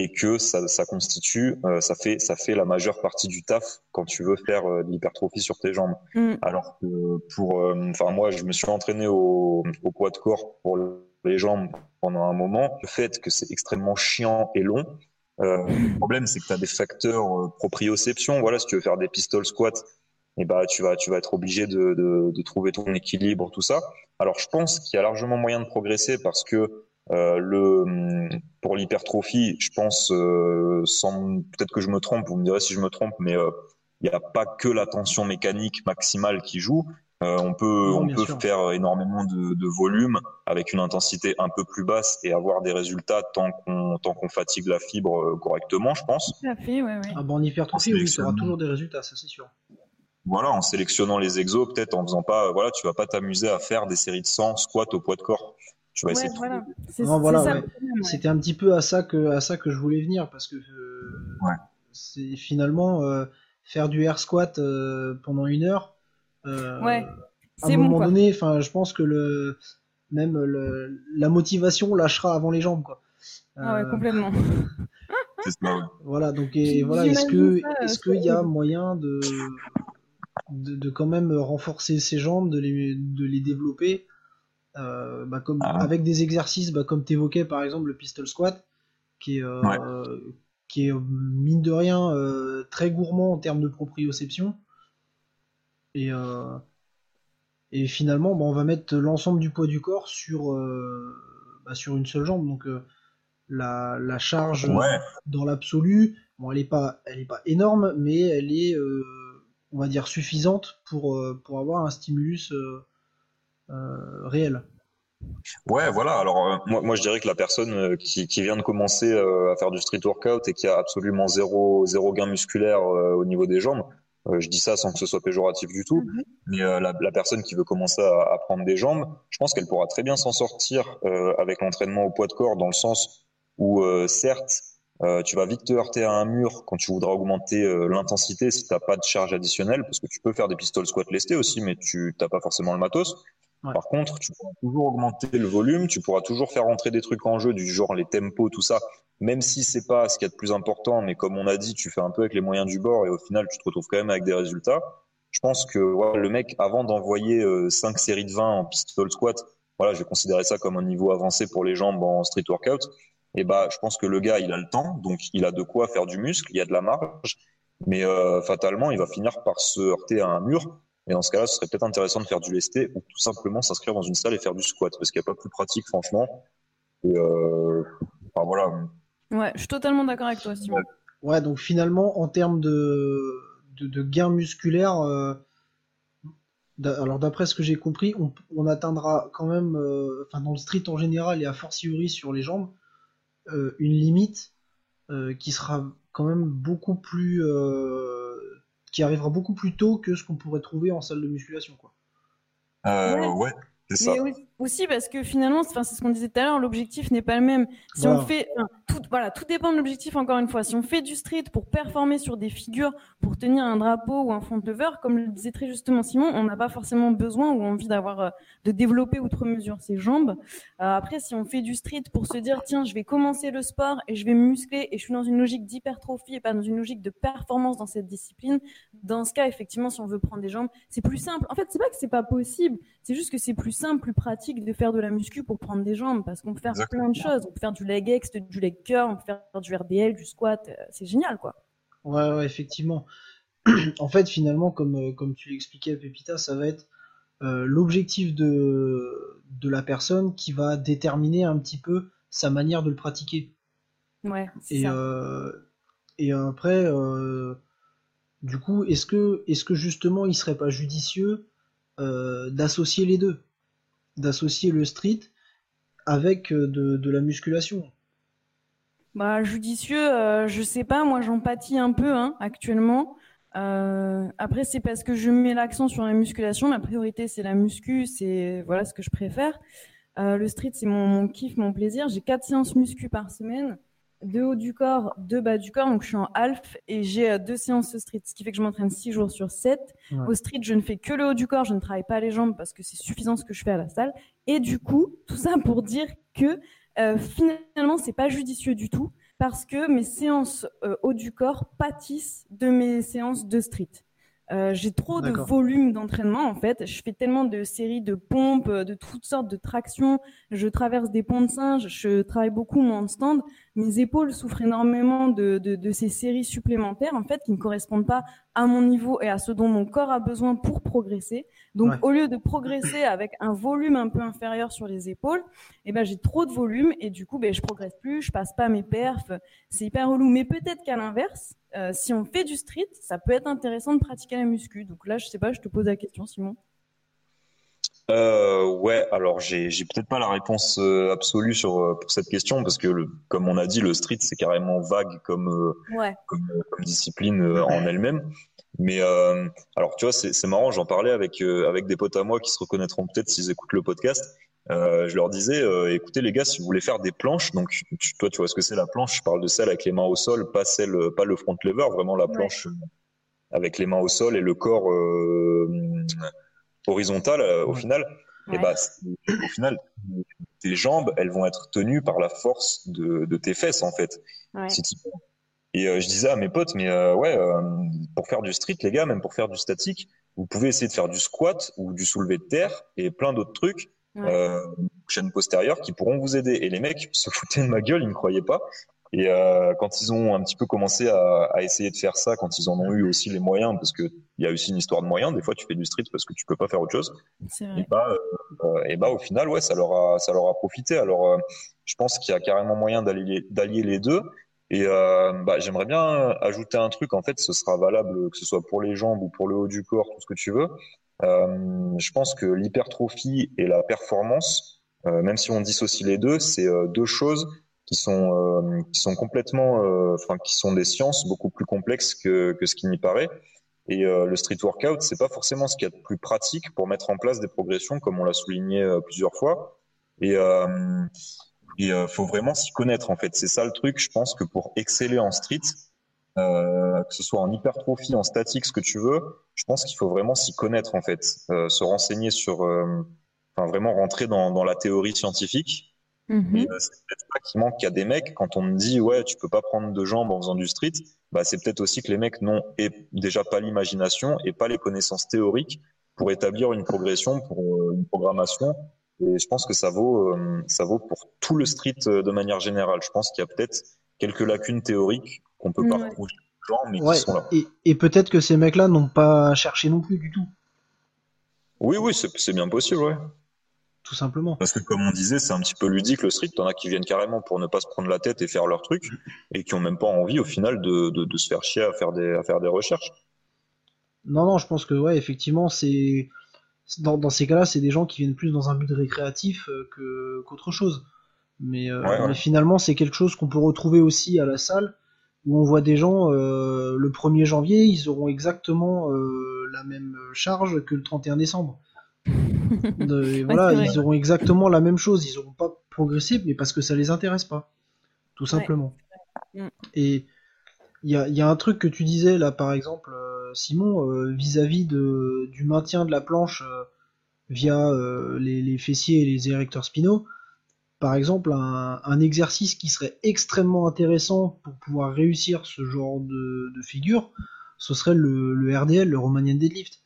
et que ça, ça constitue, ça fait, ça fait la majeure partie du taf quand tu veux faire de l'hypertrophie sur tes jambes. Mm. Alors que pour, enfin moi, je me suis entraîné au, au poids de corps pour les jambes pendant un moment. Le fait que c'est extrêmement chiant et long, euh, le problème, c'est que tu as des facteurs proprioception. Voilà, si tu veux faire des pistol squats, et bah tu vas tu vas être obligé de, de, de trouver ton équilibre tout ça. Alors je pense qu'il y a largement moyen de progresser parce que euh, le pour l'hypertrophie, je pense euh, sans peut-être que je me trompe, vous me direz si je me trompe, mais euh, il n'y a pas que la tension mécanique maximale qui joue. Euh, on peut on peut faire énormément de, de, volume avec une intensité un peu plus basse et avoir des résultats tant qu'on tant qu'on fatigue la fibre correctement, je pense. Tout à fait, ouais, ouais. Ah bon, en hypertrophie, oui, tu auras toujours des résultats, ça c'est sûr voilà, en sélectionnant les exos, peut-être en faisant pas, voilà, tu vas pas t'amuser à faire des séries de 100 squats au poids de corps. Tu vas essayer voilà. voilà, C'était un petit peu à ça que à ça que je voulais venir parce que euh, c'est finalement euh, faire du air squat euh, pendant une heure. ouais. À un moment donné, enfin, je pense que le même le, la motivation lâchera avant les jambes, quoi. Ah ouais, complètement. *laughs* Voilà, donc et, voilà, est-ce que est-ce qu'il y a moyen de de, quand même renforcer ses jambes, de les, de les développer, euh, bah, comme, ah. avec des exercices bah, comme tu évoquais par exemple le pistol squat, qui est, euh, qui est mine de rien euh, très gourmand en termes de proprioception. Et, et finalement, bah, on va mettre l'ensemble du poids du corps sur, bah, sur une seule jambe. Donc la, la charge dans l'absolu, bon, elle n'est pas, elle est pas énorme, mais elle est on va dire, suffisante pour, pour avoir un stimulus réel. Ouais, voilà. Alors moi, moi, je dirais que la personne qui, qui vient de commencer à faire du street workout et qui a absolument zéro, zéro gain musculaire au niveau des jambes, je dis ça sans que ce soit péjoratif du tout, mm-hmm. mais la, la, personne qui veut commencer à, à prendre des jambes, je pense qu'elle pourra très bien s'en sortir avec l'entraînement au poids de corps, dans le sens où certes euh, tu vas vite te heurter à un mur quand tu voudras augmenter euh, l'intensité si tu n'as pas de charge additionnelle, parce que tu peux faire des pistoles squat lestés aussi, mais tu n'as pas forcément le matos. Par contre, tu pourras toujours augmenter le volume, tu pourras toujours faire rentrer des trucs en jeu du genre les tempos, tout ça, même si c'est pas ce qu'il y a de plus important, mais comme on a dit, tu fais un peu avec les moyens du bord et au final, tu te retrouves quand même avec des résultats. Je pense que le mec, avant d'envoyer euh, 5 séries de 20 en pistol squat, voilà, je vais considérer ça comme un niveau avancé pour les jambes en street workout et bah, je pense que le gars, il a le temps, donc il a de quoi faire du muscle, il y a de la marge, mais euh, fatalement, il va finir par se heurter à un mur. Et dans ce cas-là, ce serait peut-être intéressant de faire du lesté ou tout simplement s'inscrire dans une salle et faire du squat, parce qu'il n'y a pas plus pratique, franchement. Et euh, enfin, voilà. Ouais, je suis totalement d'accord avec toi, Simon. Ouais, donc finalement, en termes de, de, de gains musculaires, euh, alors d'après ce que j'ai compris, on, on, atteindra quand même, euh, enfin dans le street en général et a fortiori sur les jambes, euh, une limite euh, qui sera quand même beaucoup plus euh, qui arrivera beaucoup plus tôt que ce qu'on pourrait trouver en salle de musculation quoi. ouais. c'est ça aussi parce que finalement, c'est ce qu'on disait tout à l'heure, l'objectif n'est pas le même. Si on fait, tout, voilà, tout dépend de l'objectif. Encore une fois, si on fait du street pour performer sur des figures, pour tenir un drapeau ou un front lever, comme le disait très justement Simon, on n'a pas forcément besoin ou envie d'avoir euh, de développer outre mesure ses jambes. Euh, après, si on fait du street pour se dire tiens, je vais commencer le sport et je vais me muscler et je suis dans une logique d'hypertrophie et pas dans une logique de performance dans cette discipline, dans ce cas, effectivement, si on veut prendre des jambes, c'est plus simple. En fait, c'est pas que c'est pas possible, c'est juste que c'est plus simple, plus pratique de faire de la muscu pour prendre des jambes parce qu'on peut faire plein de choses. On peut faire du leg ex, du leg curl, on peut faire du RDL, du squat. Euh, c'est génial, quoi. Ouais, ouais, effectivement. *clears throat* en fait, finalement, comme, euh, comme tu l'expliquais, Pépita, ça va être euh, l'objectif de, de la personne qui va déterminer un petit peu sa manière de le pratiquer. Ouais, et, et après, Du coup, est-ce que, est-ce que justement il serait pas judicieux d'associer les deux, d'associer le street avec de, la musculation Bah judicieux, je sais pas, moi j'en pâtis un peu hein, actuellement. Euh, après, c'est parce que je mets l'accent sur la musculation. Ma priorité, c'est la muscu. C'est voilà ce que je préfère. Euh, le street, c'est mon, kiff, mon plaisir. J'ai quatre séances muscu par semaine, deux haut du corps, deux bas du corps. Donc, je suis en half et j'ai euh, deux séances de street, ce qui fait que je m'entraîne six jours sur sept. Au street, je ne fais que le haut du corps. Je ne travaille pas les jambes parce que c'est suffisant ce que je fais à la salle. Et du coup, tout ça pour dire que finalement, c'est pas judicieux du tout parce que mes séances euh, haut du corps pâtissent de mes séances de street. Euh, j'ai trop de volume d'entraînement en fait. Je fais tellement de séries de pompes, de toutes sortes de tractions. Je traverse des ponts de singe. Je travaille beaucoup mon stand. Mes épaules souffrent énormément de, de, de, ces séries supplémentaires en fait qui ne correspondent pas à mon niveau et à ce dont mon corps a besoin pour progresser. Donc au lieu de progresser avec un volume un peu inférieur sur les épaules, eh ben j'ai trop de volume et du coup ben je progresse plus, je passe pas mes perfs. C'est hyper relou. Mais peut-être qu'à l'inverse euh, si on fait du street, ça peut être intéressant de pratiquer la muscu. Donc là, je sais pas, je te pose la question, Simon. Euh, ouais, alors j'ai peut-être pas la réponse euh, absolue sur euh, pour cette question parce que comme on a dit, le street c'est carrément vague comme comme, discipline en elle-même. Mais alors tu vois, c'est marrant, j'en parlais avec avec des potes à moi qui se reconnaîtront peut-être s'ils écoutent le podcast. Euh, je leur disais, euh, écoutez les gars, si vous voulez faire des planches, donc toi tu vois ce que c'est la planche, je parle de celle avec les mains au sol, pas celle, pas le front lever, vraiment la planche euh, avec les mains au sol et le corps euh, horizontal au final. Et bah au final, tes jambes, elles vont être tenues par la force de, de tes fesses en fait. Et je disais à mes potes, mais ouais, pour faire du street, les gars, même pour faire du statique, vous pouvez essayer de faire du squat ou du soulevé de terre et plein d'autres trucs euh, chaîne postérieure qui pourront vous aider. Et les mecs se foutaient de ma gueule, ils ne croyaient pas. Et euh, quand ils ont un petit peu commencé à, à, essayer de faire ça, quand ils en ont eu aussi les moyens, parce que il y a aussi une histoire de moyens. Des fois, tu fais du street parce que tu peux pas faire autre chose. Et bah, euh, et bah, au final, ouais, ça leur a, ça leur a profité. Alors, euh, je pense qu'il y a carrément moyen d'allier, d'allier les deux. Et euh, bah, j'aimerais bien ajouter un truc. En fait, ce sera valable que ce soit pour les jambes ou pour le haut du corps, tout ce que tu veux. Euh, je pense que l'hypertrophie et la performance, euh, même si on dissocie les deux, c'est deux choses qui sont qui sont complètement, enfin qui sont des sciences beaucoup plus complexes que que ce qui n'y paraît. Et le street workout, c'est pas forcément ce qu'il y a plus pratique pour mettre en place des progressions, comme on l'a souligné plusieurs fois. Et il faut vraiment s'y connaître en fait. C'est ça le truc. Je pense que pour exceller en street, euh, que ce soit en hypertrophie, en statique, ce que tu veux, je pense qu'il faut vraiment s'y connaître en fait, euh, se renseigner sur, euh, enfin vraiment rentrer dans, dans la théorie scientifique. Mm c'est peut-être pas qu'il manque qu'il y a des mecs quand on me dit ouais tu peux pas prendre de jambes en faisant du street, bah c'est peut-être aussi que les mecs n'ont déjà pas l'imagination et pas les connaissances théoriques pour établir une progression, pour une programmation. Et je pense que ça vaut ça vaut pour tout le street de manière générale. Je pense qu'il y a peut-être quelques lacunes théoriques qu'on peut pas retrouver mais qui sont là. Et, peut-être que ces mecs-là n'ont pas cherché non plus du tout. Oui, oui, c'est bien possible, ouais. Tout simplement. Parce que comme on disait, c'est un petit peu ludique le street. T'en as qui viennent carrément pour ne pas se prendre la tête et faire leur truc, et qui ont même pas envie au final de, de, se faire chier à faire des, à faire des recherches. Non, non, je pense que ouais, effectivement, c'est dans, dans, ces cas-là, c'est des gens qui viennent plus dans un but récréatif euh, qu'autre chose. Mais, euh, mais finalement, c'est quelque chose qu'on peut retrouver aussi à la salle où on voit des gens euh, le 1er janvier, ils auront exactement la même charge que le 31 décembre. *laughs* voilà, ils auront exactement la même chose, ils n'auront pas progressé, mais parce que ça les intéresse pas, tout simplement. Mm. Et il y a, un truc que tu disais là, par exemple, euh, Simon, vis-à-vis de, du maintien de la planche via les, les, fessiers et les érecteurs spinaux par exemple, un, exercice qui serait extrêmement intéressant pour pouvoir réussir ce genre de, figure, ce serait le, RDL, le Romanian Deadlift,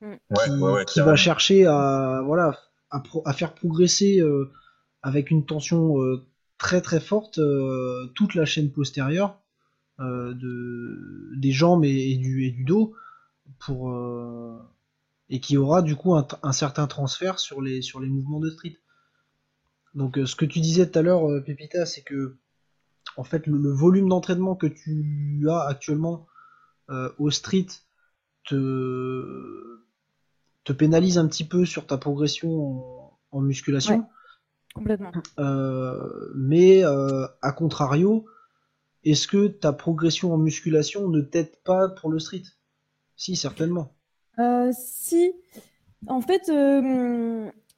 mm. qui, va chercher à voilà à, faire progresser euh, avec une tension euh, très très forte euh, toute la chaîne postérieure de, des jambes et, du, et du dos pour et qui aura du coup un, un, certain transfert sur les sur les mouvements de street. Donc euh, ce que tu disais tout à l'heure, euh, Pépita, c'est que en fait le, volume d'entraînement que tu as actuellement au street te, te pénalise un petit peu sur ta progression en, musculation. complètement. mais à contrario, est-ce que ta progression en musculation ne t'aide pas pour le street? Si, certainement. si. En fait,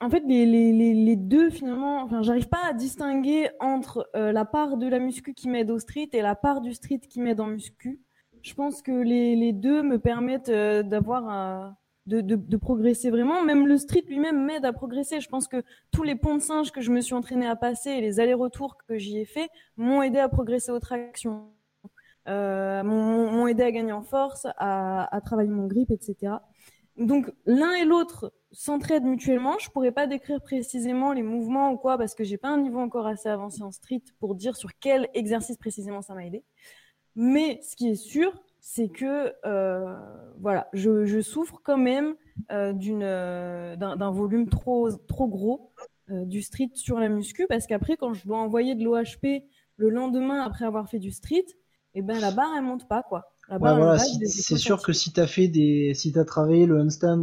en fait, les, les, les, deux, finalement, enfin, j'arrive pas à distinguer entre euh, la part de la muscu qui m'aide au street et la part du street qui m'aide en muscu. Je pense que les, les deux me permettent euh, d'avoir de, progresser vraiment. Même le street lui-même m'aide à progresser. Je pense que tous les ponts de singe que je me suis entraîné à passer et les allers-retours que j'y ai fait m'ont aidé à progresser aux tractions, euh, m'ont aidé à gagner en force, à, à travailler mon grip, etc. Donc l'un et l'autre s'entraident mutuellement. Je pourrais pas décrire précisément les mouvements ou quoi parce que j'ai pas un niveau encore assez avancé en street pour dire sur quel exercice précisément ça m'a aidé. Mais ce qui est sûr, c'est que euh, voilà, je, je, souffre quand même euh, d'une euh, d'un volume trop trop gros du street sur la muscu parce qu'après quand je dois envoyer de l'OHP le lendemain après avoir fait du street, et eh ben la barre elle monte pas quoi. Ouais, voilà, c'est sûr que si t'as fait des, si t'as travaillé le handstand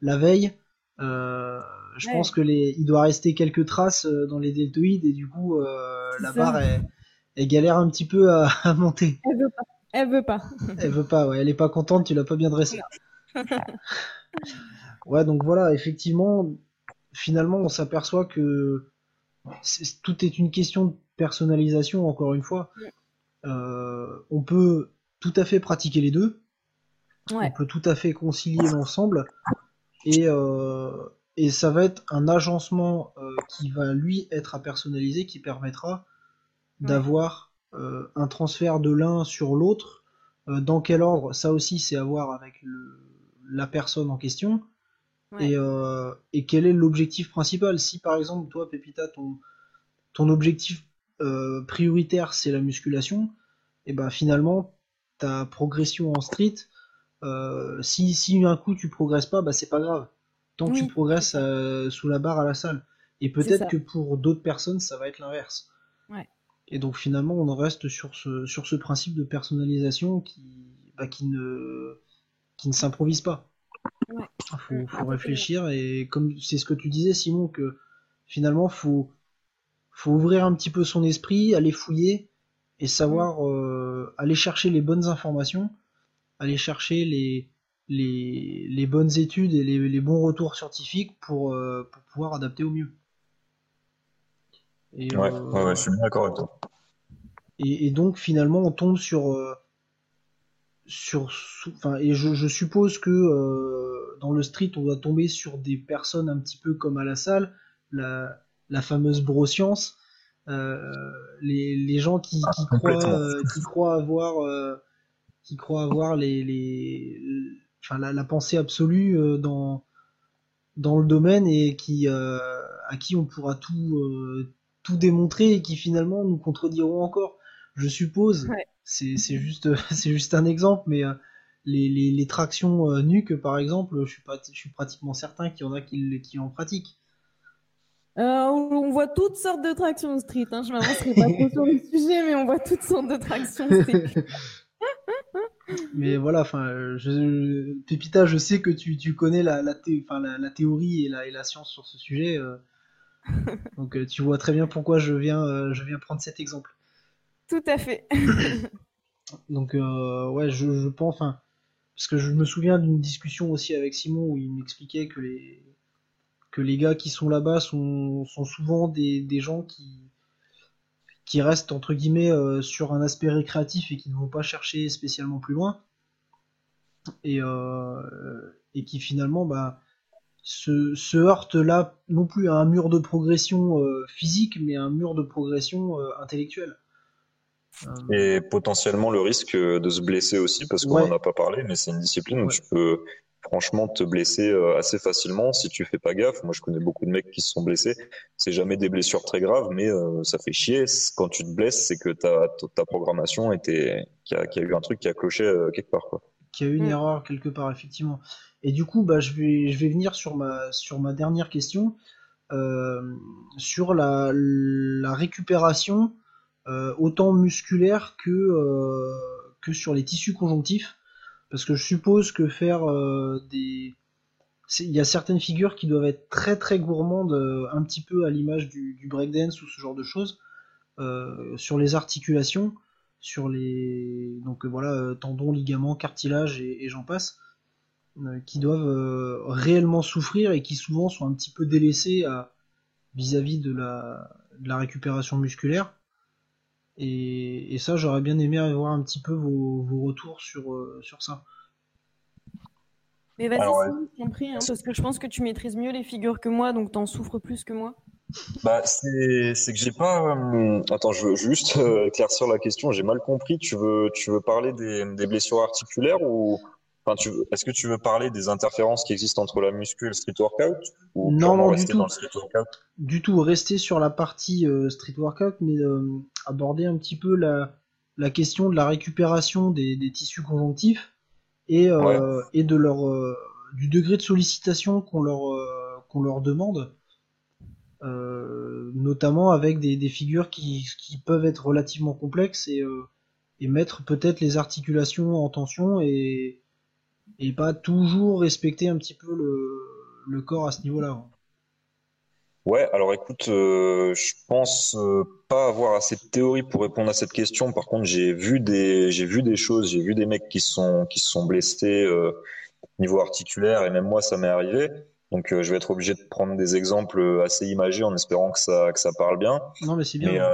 la veille, je pense que les, il doit rester quelques traces dans les deltoïdes et du coup la barre elle, elle, galère un petit peu à, *laughs* à, monter. Elle veut pas. Elle veut pas. elle veut pas. Ouais, elle est pas contente. Tu l'as pas bien dressée. *laughs* ouais, donc voilà, effectivement, finalement, on s'aperçoit que tout est une question de personnalisation. Encore une fois, euh, on peut tout à fait pratiquer les deux. On peut tout à fait concilier l'ensemble. Et, euh, et ça va être un agencement euh, qui va lui être à personnaliser, qui permettra d'avoir un transfert de l'un sur l'autre. Euh, dans quel ordre? Ça aussi, c'est à voir avec le, la personne en question. Et, euh, et, quel est l'objectif principal? Si par exemple, toi, Pépita, ton, ton objectif prioritaire, c'est la musculation, et ben finalement, ta progression en street, euh, si, si un coup tu progresses pas, bah c'est pas grave. Tant que tu progresses euh, sous la barre à la salle. Et peut-être que pour d'autres personnes, ça va être l'inverse. Ouais. Et donc finalement, on en reste sur ce, sur ce principe de personnalisation qui, bah, qui ne, qui ne s'improvise pas. Ouais. Faut, faut réfléchir et comme c'est ce que tu disais, Simon, que finalement, faut, faut ouvrir un petit peu son esprit, aller fouiller et savoir euh, aller chercher les bonnes informations, aller chercher les, les, les bonnes études et les, les, bons retours scientifiques pour, euh, pour pouvoir adapter au mieux. Et, ouais, euh, ouais, ouais, je suis bien d'accord avec toi. Et, et, donc finalement on tombe sur euh, sur enfin et je, je, suppose que euh, dans le street on doit tomber sur des personnes un petit peu comme à la salle la, la fameuse broscience euh, les, les, gens qui, qui croient, euh, qui croient avoir, qui croient avoir les, les, enfin, la, la, pensée absolue dans, dans le domaine et qui, à qui on pourra tout, tout démontrer et qui finalement nous contrediront encore. Je suppose, ouais. c'est juste, *laughs* juste un exemple, mais les, les, les, tractions euh, nuques, par exemple, je suis, pas, je suis pratiquement certain qu'il y en a qui, qui en pratiquent. Euh, on voit toutes sortes de tractions street. Hein. Je m'avancerai pas trop sur le *laughs* sujet, mais on voit toutes sortes de tractions street. *laughs* mais voilà, enfin, je, Pépita, je sais que tu, tu connais la, la, thé, la, la, théorie et la, et la science sur ce sujet. Euh, *laughs* donc euh, tu vois très bien pourquoi je viens, euh, je viens prendre cet exemple. Tout à fait. *coughs* donc euh, ouais, je, je pense, enfin, parce que je me souviens d'une discussion aussi avec Simon où il m'expliquait que les que les gars qui sont là-bas sont, sont souvent des, des gens qui, qui restent entre guillemets euh, sur un aspect récréatif et qui ne vont pas chercher spécialement plus loin et, euh, et qui finalement bah, se, se heurtent là non plus à un mur de progression euh, physique mais à un mur de progression euh, intellectuelle. Et potentiellement le risque de se blesser aussi parce qu'on n'en ouais. a pas parlé mais c'est une discipline où ouais. tu peux franchement te blesser euh, assez facilement si tu fais pas gaffe. Moi, je connais beaucoup de mecs qui se sont blessés. C'est jamais des blessures très graves, mais euh, ça fait chier. Quand tu te blesses, c'est que ta, ta programmation était, qu'il y, a, qu a eu un truc qui a cloché euh, quelque part, quoi. Qu'il y a eu une mmh. erreur quelque part, effectivement. Et du coup, bah, je vais, je vais venir sur ma, sur ma dernière question, euh, sur la, la récupération, autant musculaire que que sur les tissus conjonctifs, parce que je suppose que faire des il y a certaines figures qui doivent être très très gourmandes, un petit peu à l'image du, du, breakdance ou ce genre de choses, sur les articulations, sur les donc voilà tendons, ligaments, cartilage et j'en passe. Euh, qui doivent euh, réellement souffrir et qui souvent sont un petit peu délaissés vis-à-vis de la, de la récupération musculaire. Et, et ça, j'aurais bien aimé avoir un petit peu vos, vos retours sur, euh, sur ça. Mais vas-y, compris, hein, parce que je pense que tu maîtrises mieux les figures que moi, donc t'en souffres plus que moi. Bah, c'est, c'est que j'ai pas. attends, je veux juste éclaircir la question. J'ai mal compris. Tu veux, tu veux parler des, des blessures articulaires ou, est-ce que tu veux parler des interférences qui existent entre la muscu et le street workout ou Non, non, du tout. Du tout, rester sur la partie euh, street workout, mais euh, aborder un petit peu la, la, question de la récupération des, des tissus conjonctifs et, euh, et de leur du degré de sollicitation qu'on leur qu'on leur demande, notamment avec des, figures qui, peuvent être relativement complexes et, et mettre peut-être les articulations en tension et pas toujours respecter un petit peu le, corps à ce niveau-là. Ouais, alors écoute, euh, je pense euh, pas avoir assez de théorie pour répondre à cette question. Par contre, j'ai vu des j'ai vu des choses, j'ai vu des mecs qui sont qui sont blessés euh, niveau articulaire et même moi ça m'est arrivé. Donc je vais être obligé de prendre des exemples assez imagés en espérant que ça que ça parle bien. Non mais c'est bien.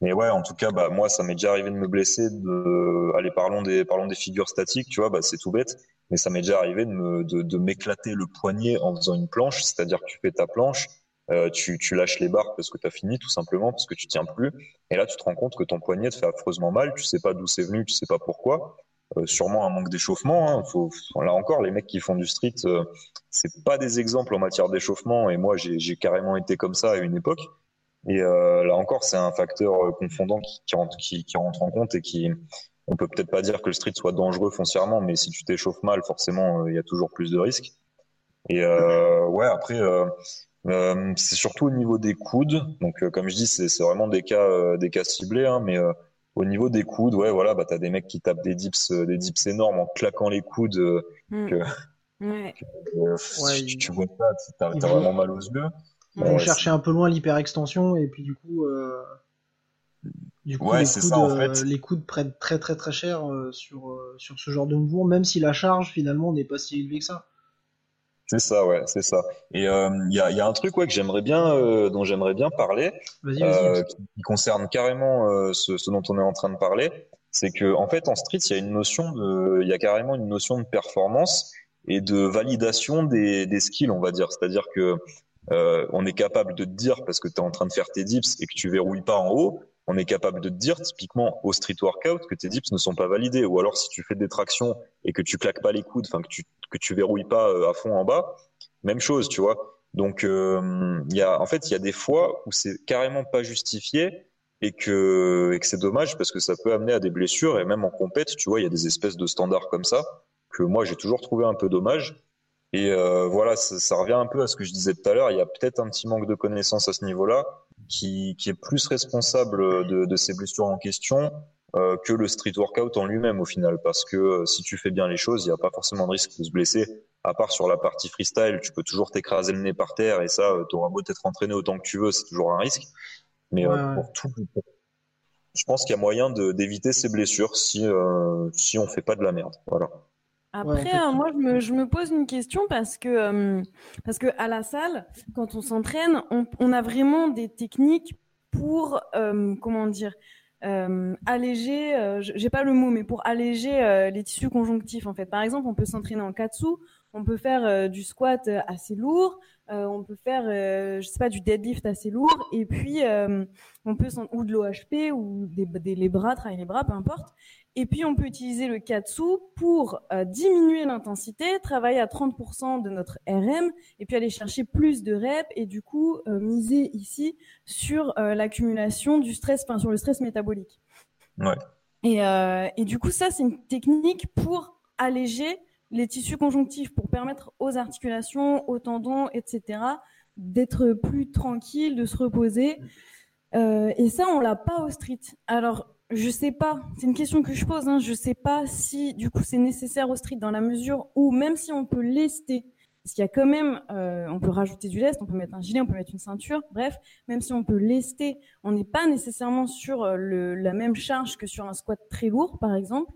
Mais ouais, en tout cas, bah moi, ça m'est déjà arrivé de me blesser. De, allez, parlons des, parlons des figures statiques. Tu vois, bah c'est tout bête, mais ça m'est déjà arrivé de me, de, de m'éclater le poignet en faisant une planche. C'est-à-dire que tu fais ta planche, euh, tu, tu lâches les barres parce que tu as fini, tout simplement parce que tu tiens plus. Et là, tu te rends compte que ton poignet te fait affreusement mal. Tu sais pas d'où c'est venu, tu sais pas pourquoi. Euh, sûrement un manque d'échauffement. Hein. Là encore, les mecs qui font du street, euh, c'est pas des exemples en matière d'échauffement. Et moi, j'ai carrément été comme ça à une époque. Et euh, là encore, c'est un facteur confondant qui, rentre, en compte et qui, on peut peut-être pas dire que le street soit dangereux foncièrement, mais si tu t'échauffes mal, forcément, il y a toujours plus de risques. Et ouais, après, c'est surtout au niveau des coudes. Donc, comme je dis, c'est vraiment des cas, des cas ciblés, hein, mais au niveau des coudes, ouais, voilà, bah t'as des mecs qui tapent des dips, des dips énormes en claquant les coudes. Mm. Que, ouais. *laughs* tu, tu, vois ça, t'as vraiment mal aux yeux. On cherchait un peu loin l'hyperextension et puis du coup, euh, du coup les, coudes, prennent très très très cher euh, sur, euh, sur ce genre de mouvement, même si la charge finalement n'est pas si élevée que ça. C'est ça, ouais, c'est ça. Et il y, a, y, a, un truc ouais, que j'aimerais bien, dont j'aimerais bien parler, qui, concerne carrément ce, ce, dont on est en train de parler, c'est que en fait en street il y a une notion de, il y a carrément une notion de performance et de validation des, des skills, on va dire. C'est-à-dire que euh, on est capable de te dire, parce que tu es en train de faire tes dips et que tu verrouilles pas en haut, on est capable de te dire typiquement au street workout que tes dips ne sont pas validés. Ou alors si tu fais des tractions et que tu claques pas les coudes, enfin que tu que tu verrouilles pas euh, à fond en bas, même chose, tu vois. Donc euh, il y a en fait il y a des fois où c'est carrément pas justifié et que et que c'est dommage parce que ça peut amener à des blessures et même en compète, tu vois, il y a des espèces de standards comme ça que moi j'ai toujours trouvé un peu dommage et euh, voilà, ça, ça, revient un peu à ce que je disais tout à l'heure. Il y a peut-être un petit manque de connaissances à ce niveau-là, qui, qui, est plus responsable de, de ces blessures en question euh, que le street workout en lui-même au final. Parce que euh, si tu fais bien les choses, il n'y a pas forcément de risque de se blesser. À part sur la partie freestyle, tu peux toujours t'écraser le nez par terre et ça, tu auras beau t'être entraîné autant que tu veux, c'est toujours un risque. Mais pour tout, je pense qu'il y a moyen d'éviter ces blessures si si on fait pas de la merde. Voilà. Après, euh, moi, je me, je me, pose une question parce que, euh, parce que à la salle, quand on s'entraîne, on, on, a vraiment des techniques pour, euh, comment dire, alléger, j'ai pas le mot, mais pour alléger les tissus conjonctifs, en fait. Par exemple, on peut s'entraîner en katsu, on peut faire du squat assez lourd, on peut faire, je sais pas, du deadlift assez lourd, et puis on peut ou de l'OHP ou des, des, les bras, travailler les bras, peu importe. Et puis, on peut utiliser le katsu pour euh, diminuer l'intensité, travailler à 30% de notre RM, et puis aller chercher plus de reps, et du coup, euh, miser ici sur euh, l'accumulation du stress, enfin, sur le stress métabolique. Ouais. Et, et du coup, ça, c'est une technique pour alléger les tissus conjonctifs, pour permettre aux articulations, aux tendons, etc., d'être plus tranquilles, de se reposer. et ça, on l'a pas au street. Alors, je sais pas. C'est une question que je pose. Hein. Je sais pas si du coup c'est nécessaire au street dans la mesure où même si on peut lester, parce qu'il y a quand même, euh, on peut rajouter du lest, on peut mettre un gilet, on peut mettre une ceinture. Bref, même si on peut lester, on n'est pas nécessairement sur euh, le, la même charge que sur un squat très lourd, par exemple.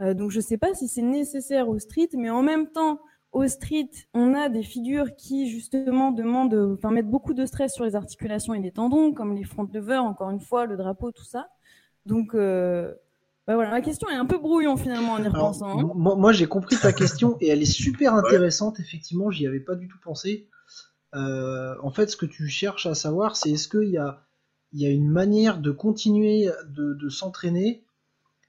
Euh, donc je sais pas si c'est nécessaire au street, mais en même temps, au street, on a des figures qui justement demandent, enfin mettent beaucoup de stress sur les articulations et les tendons, comme les front levers, encore une fois, le drapeau, tout ça. Donc, euh, bah voilà, la question est un peu brouillon finalement en y repensant. Hein. moi, j'ai compris ta question et elle est super intéressante. Effectivement, j'y avais pas du tout pensé. Euh, en fait, ce que tu cherches à savoir, c'est est-ce qu'il y a, il y a une manière de continuer de, s'entraîner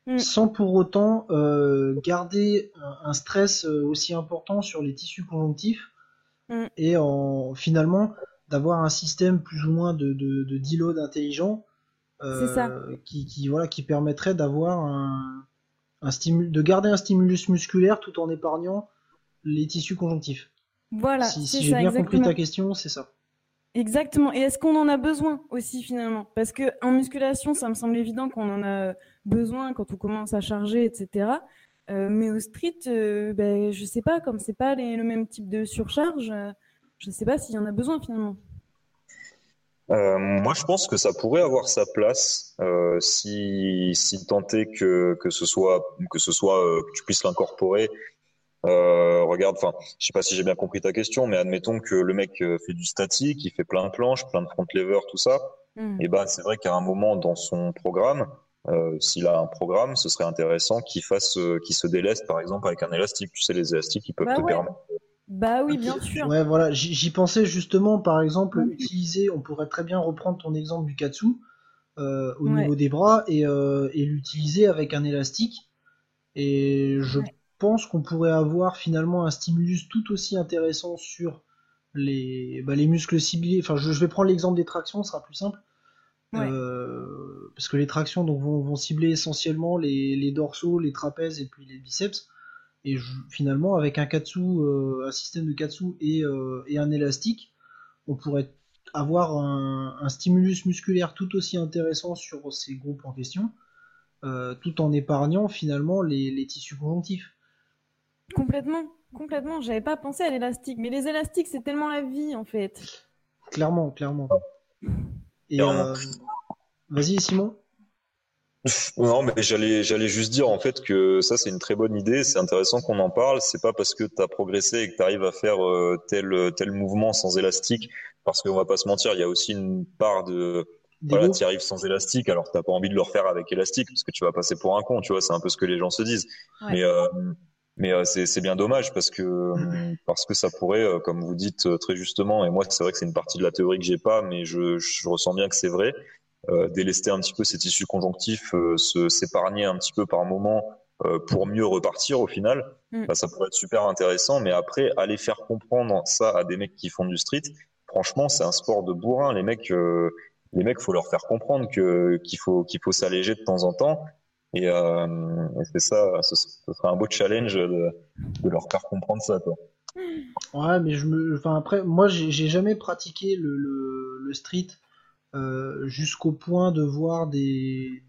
mm. sans pour autant euh, garder un, stress aussi important sur les tissus conjonctifs mm. et en, finalement d'avoir un système plus ou moins de, de, de deload intelligent. Euh, qui, voilà, qui permettrait d'avoir un, un stimul, de garder un stimulus musculaire tout en épargnant les tissus conjonctifs. Voilà. Si, j'ai bien compris ta question, c'est ça. Exactement. Et est-ce qu'on en a besoin aussi finalement? Parce que en musculation, ça me semble évident qu'on en a besoin quand on commence à charger, etc. Euh, mais au street, euh, ben, je sais pas, comme c'est pas le même type de surcharge, je sais pas s'il y en a besoin finalement. Euh, moi, je pense que ça pourrait avoir sa place euh, si, si tant est que, que ce soit que ce soit euh, que tu puisses l'incorporer. Euh, regarde, enfin, je sais pas si j'ai bien compris ta question, mais admettons que le mec euh, fait du statique, il fait plein de planches, plein de front lever, tout ça. Hmm. Et ben, c'est vrai qu'à un moment dans son programme, s'il a un programme, ce serait intéressant qu'il fasse, qu'il se déleste, par exemple, avec un élastique. Tu sais, les élastiques, ils peuvent bah te permettre bah oui, bien sûr. Ouais, voilà, j'y pensais justement, par exemple, utiliser, on pourrait très bien reprendre ton exemple du katsu euh, au niveau des bras euh, et, l'utiliser avec un élastique. Et je pense qu'on pourrait avoir finalement un stimulus tout aussi intéressant sur les, bah, les muscles ciblés. Enfin, je, vais prendre l'exemple des tractions, ce sera plus simple. Euh, parce que les tractions donc, vont, cibler essentiellement les, les, dorsaux, les trapèzes et puis les biceps. Et finalement, avec un katsu, euh, un système de katsu euh, et, un élastique, on pourrait avoir un, stimulus musculaire tout aussi intéressant sur ces groupes en question, euh, tout en épargnant finalement les, tissus conjonctifs. Complètement, complètement. J'avais pas pensé à l'élastique, mais les élastiques, c'est tellement la vie en fait. Clairement, clairement. Et vas-y, Simon. Non, mais j'allais, j'allais juste dire en fait que ça c'est une très bonne idée, c'est intéressant qu'on en parle. C'est pas parce que tu as progressé et que tu arrives à faire euh, tel tel mouvement sans élastique, parce qu'on va pas se mentir, il y a aussi une part de voilà, tu arrives sans élastique, alors t'as pas envie de le refaire avec élastique parce que tu vas passer pour un con, tu vois, c'est un peu ce que les gens se disent. Mais euh, mais euh, c'est, c'est bien dommage parce que parce que ça pourrait, comme vous dites très justement, et moi c'est vrai que c'est une partie de la théorie que j'ai pas, mais je, je ressens bien que c'est vrai. euh, délester un petit peu ces tissus conjonctifs, euh, se s'épargner un petit peu par moment euh, pour mieux repartir au final, mm. bah, ça pourrait être super intéressant. Mais après, aller faire comprendre ça à des mecs qui font du street, franchement, c'est un sport de bourrin. Les mecs, les mecs, faut leur faire comprendre que qu'il faut qu'il faut s'alléger de temps en temps. Et, euh, c'est ça, ce, serait un beau challenge de, de, leur faire comprendre ça, quoi. Ouais, mais je me, enfin après, moi, j'ai jamais pratiqué le, le, le street euh, jusqu'au point de voir des,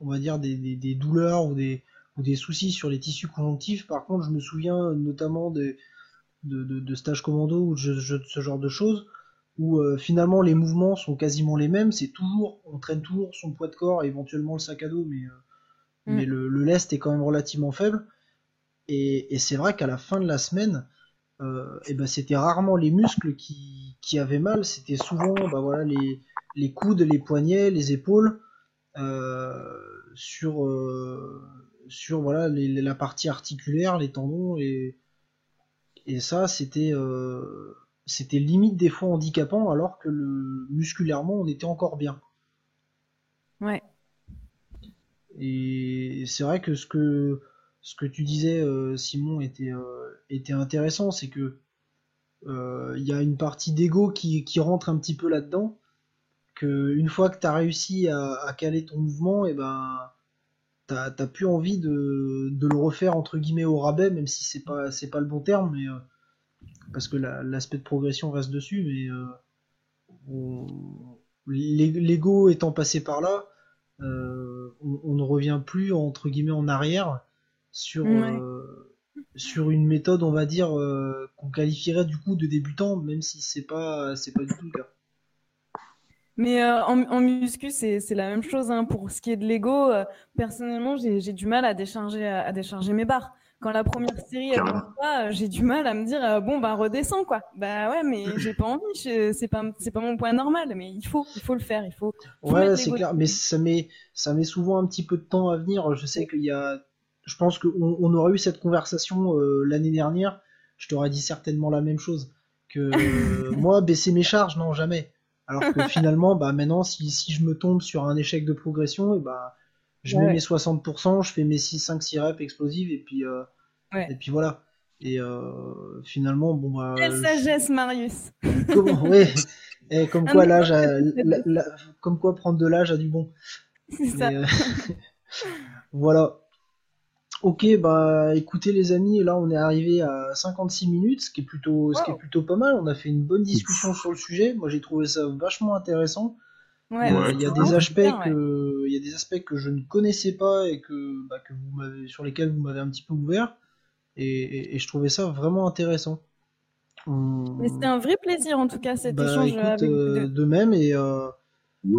on va dire des, des, douleurs ou des, ou des soucis sur les tissus conjonctifs. Par contre, je me souviens notamment de, de, de stages commando ou de, ce genre de choses où euh, finalement les mouvements sont quasiment les mêmes. C'est toujours, on traîne toujours son poids de corps et éventuellement le sac à dos, mais, euh, mm. mais le, le, lest est quand même relativement faible. Et, et c'est vrai qu'à la fin de la semaine, euh, et ben c'était rarement les muscles qui, qui avaient mal, c'était souvent bah voilà les, les coudes, les poignets, les épaules, euh, sur, euh, sur voilà, la partie articulaire, les tendons, et, et ça, c'était euh, c'était limite des fois handicapant, alors que le, musculairement, on était encore bien. Ouais. Et c'est vrai que ce que ce que tu disais, Simon, était, était intéressant, c'est que il y a une partie d'ego qui, qui, rentre un petit peu là-dedans, une fois que tu as réussi à, caler ton mouvement, et eh ben t'as plus envie de, le refaire entre guillemets au rabais, même si c'est pas c'est pas le bon terme, mais euh, parce que l'aspect de progression reste dessus, mais euh, l'ego étant passé par là, on, ne revient plus entre guillemets en arrière sur sur une méthode, on va dire, qu'on qualifierait du coup de débutant, même si c'est pas c'est pas du tout le cas. Mais en, en, muscu, c'est la même chose. Hein. Pour ce qui est de l'ego, personnellement, j'ai du mal à décharger, à décharger mes barres quand la première série elle pas, euh, j'ai du mal à me dire euh, bon bah redescends quoi. Bah ouais mais *clears throat* j'ai pas envie, c'est pas c'est pas mon point normal mais il faut il faut le faire, il faut. ouais c'est clair, mais ça met ça met souvent un petit peu de temps à venir. Je sais qu'il y a, je pense qu'on on aurait eu cette conversation euh, l'année dernière, je t'aurais dit certainement la même chose que *laughs* moi baisser mes charges non jamais. Alors que *laughs* finalement bah maintenant si, si je me tombe sur un échec de progression et bah je mets mes 60%, je fais mes 6, 5, 6 reps explosives et puis, euh, et puis voilà. Et euh, finalement, bon bah. Quelle sagesse, Marius *laughs* Comment, ouais. Et comme quoi l'âge, comme quoi prendre de l'âge a du bon. C'est ça. Euh, *laughs* voilà. Ok, bah écoutez les amis, là on est arrivé à 56 minutes, ce qui est plutôt, ce qui est plutôt pas mal. On a fait une bonne discussion sur le sujet. Moi j'ai trouvé ça vachement intéressant. Euh, il y a des aspects que, il y a des aspects que je ne connaissais pas et que, bah, que vous m'avez, sur lesquels vous m'avez un petit peu ouvert, et, et, je trouvais ça vraiment intéressant. Mais c'était un vrai plaisir en tout cas cet bah, échange avec euh, de même et euh,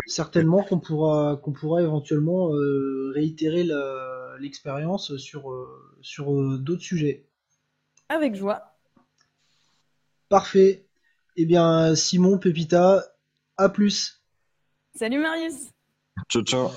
certainement qu'on pourra qu'on pourra éventuellement réitérer l'expérience sur sur d'autres sujets. Avec joie. Parfait. Eh bien Simon Pépita, à plus. Salut Marius. Ciao, ciao.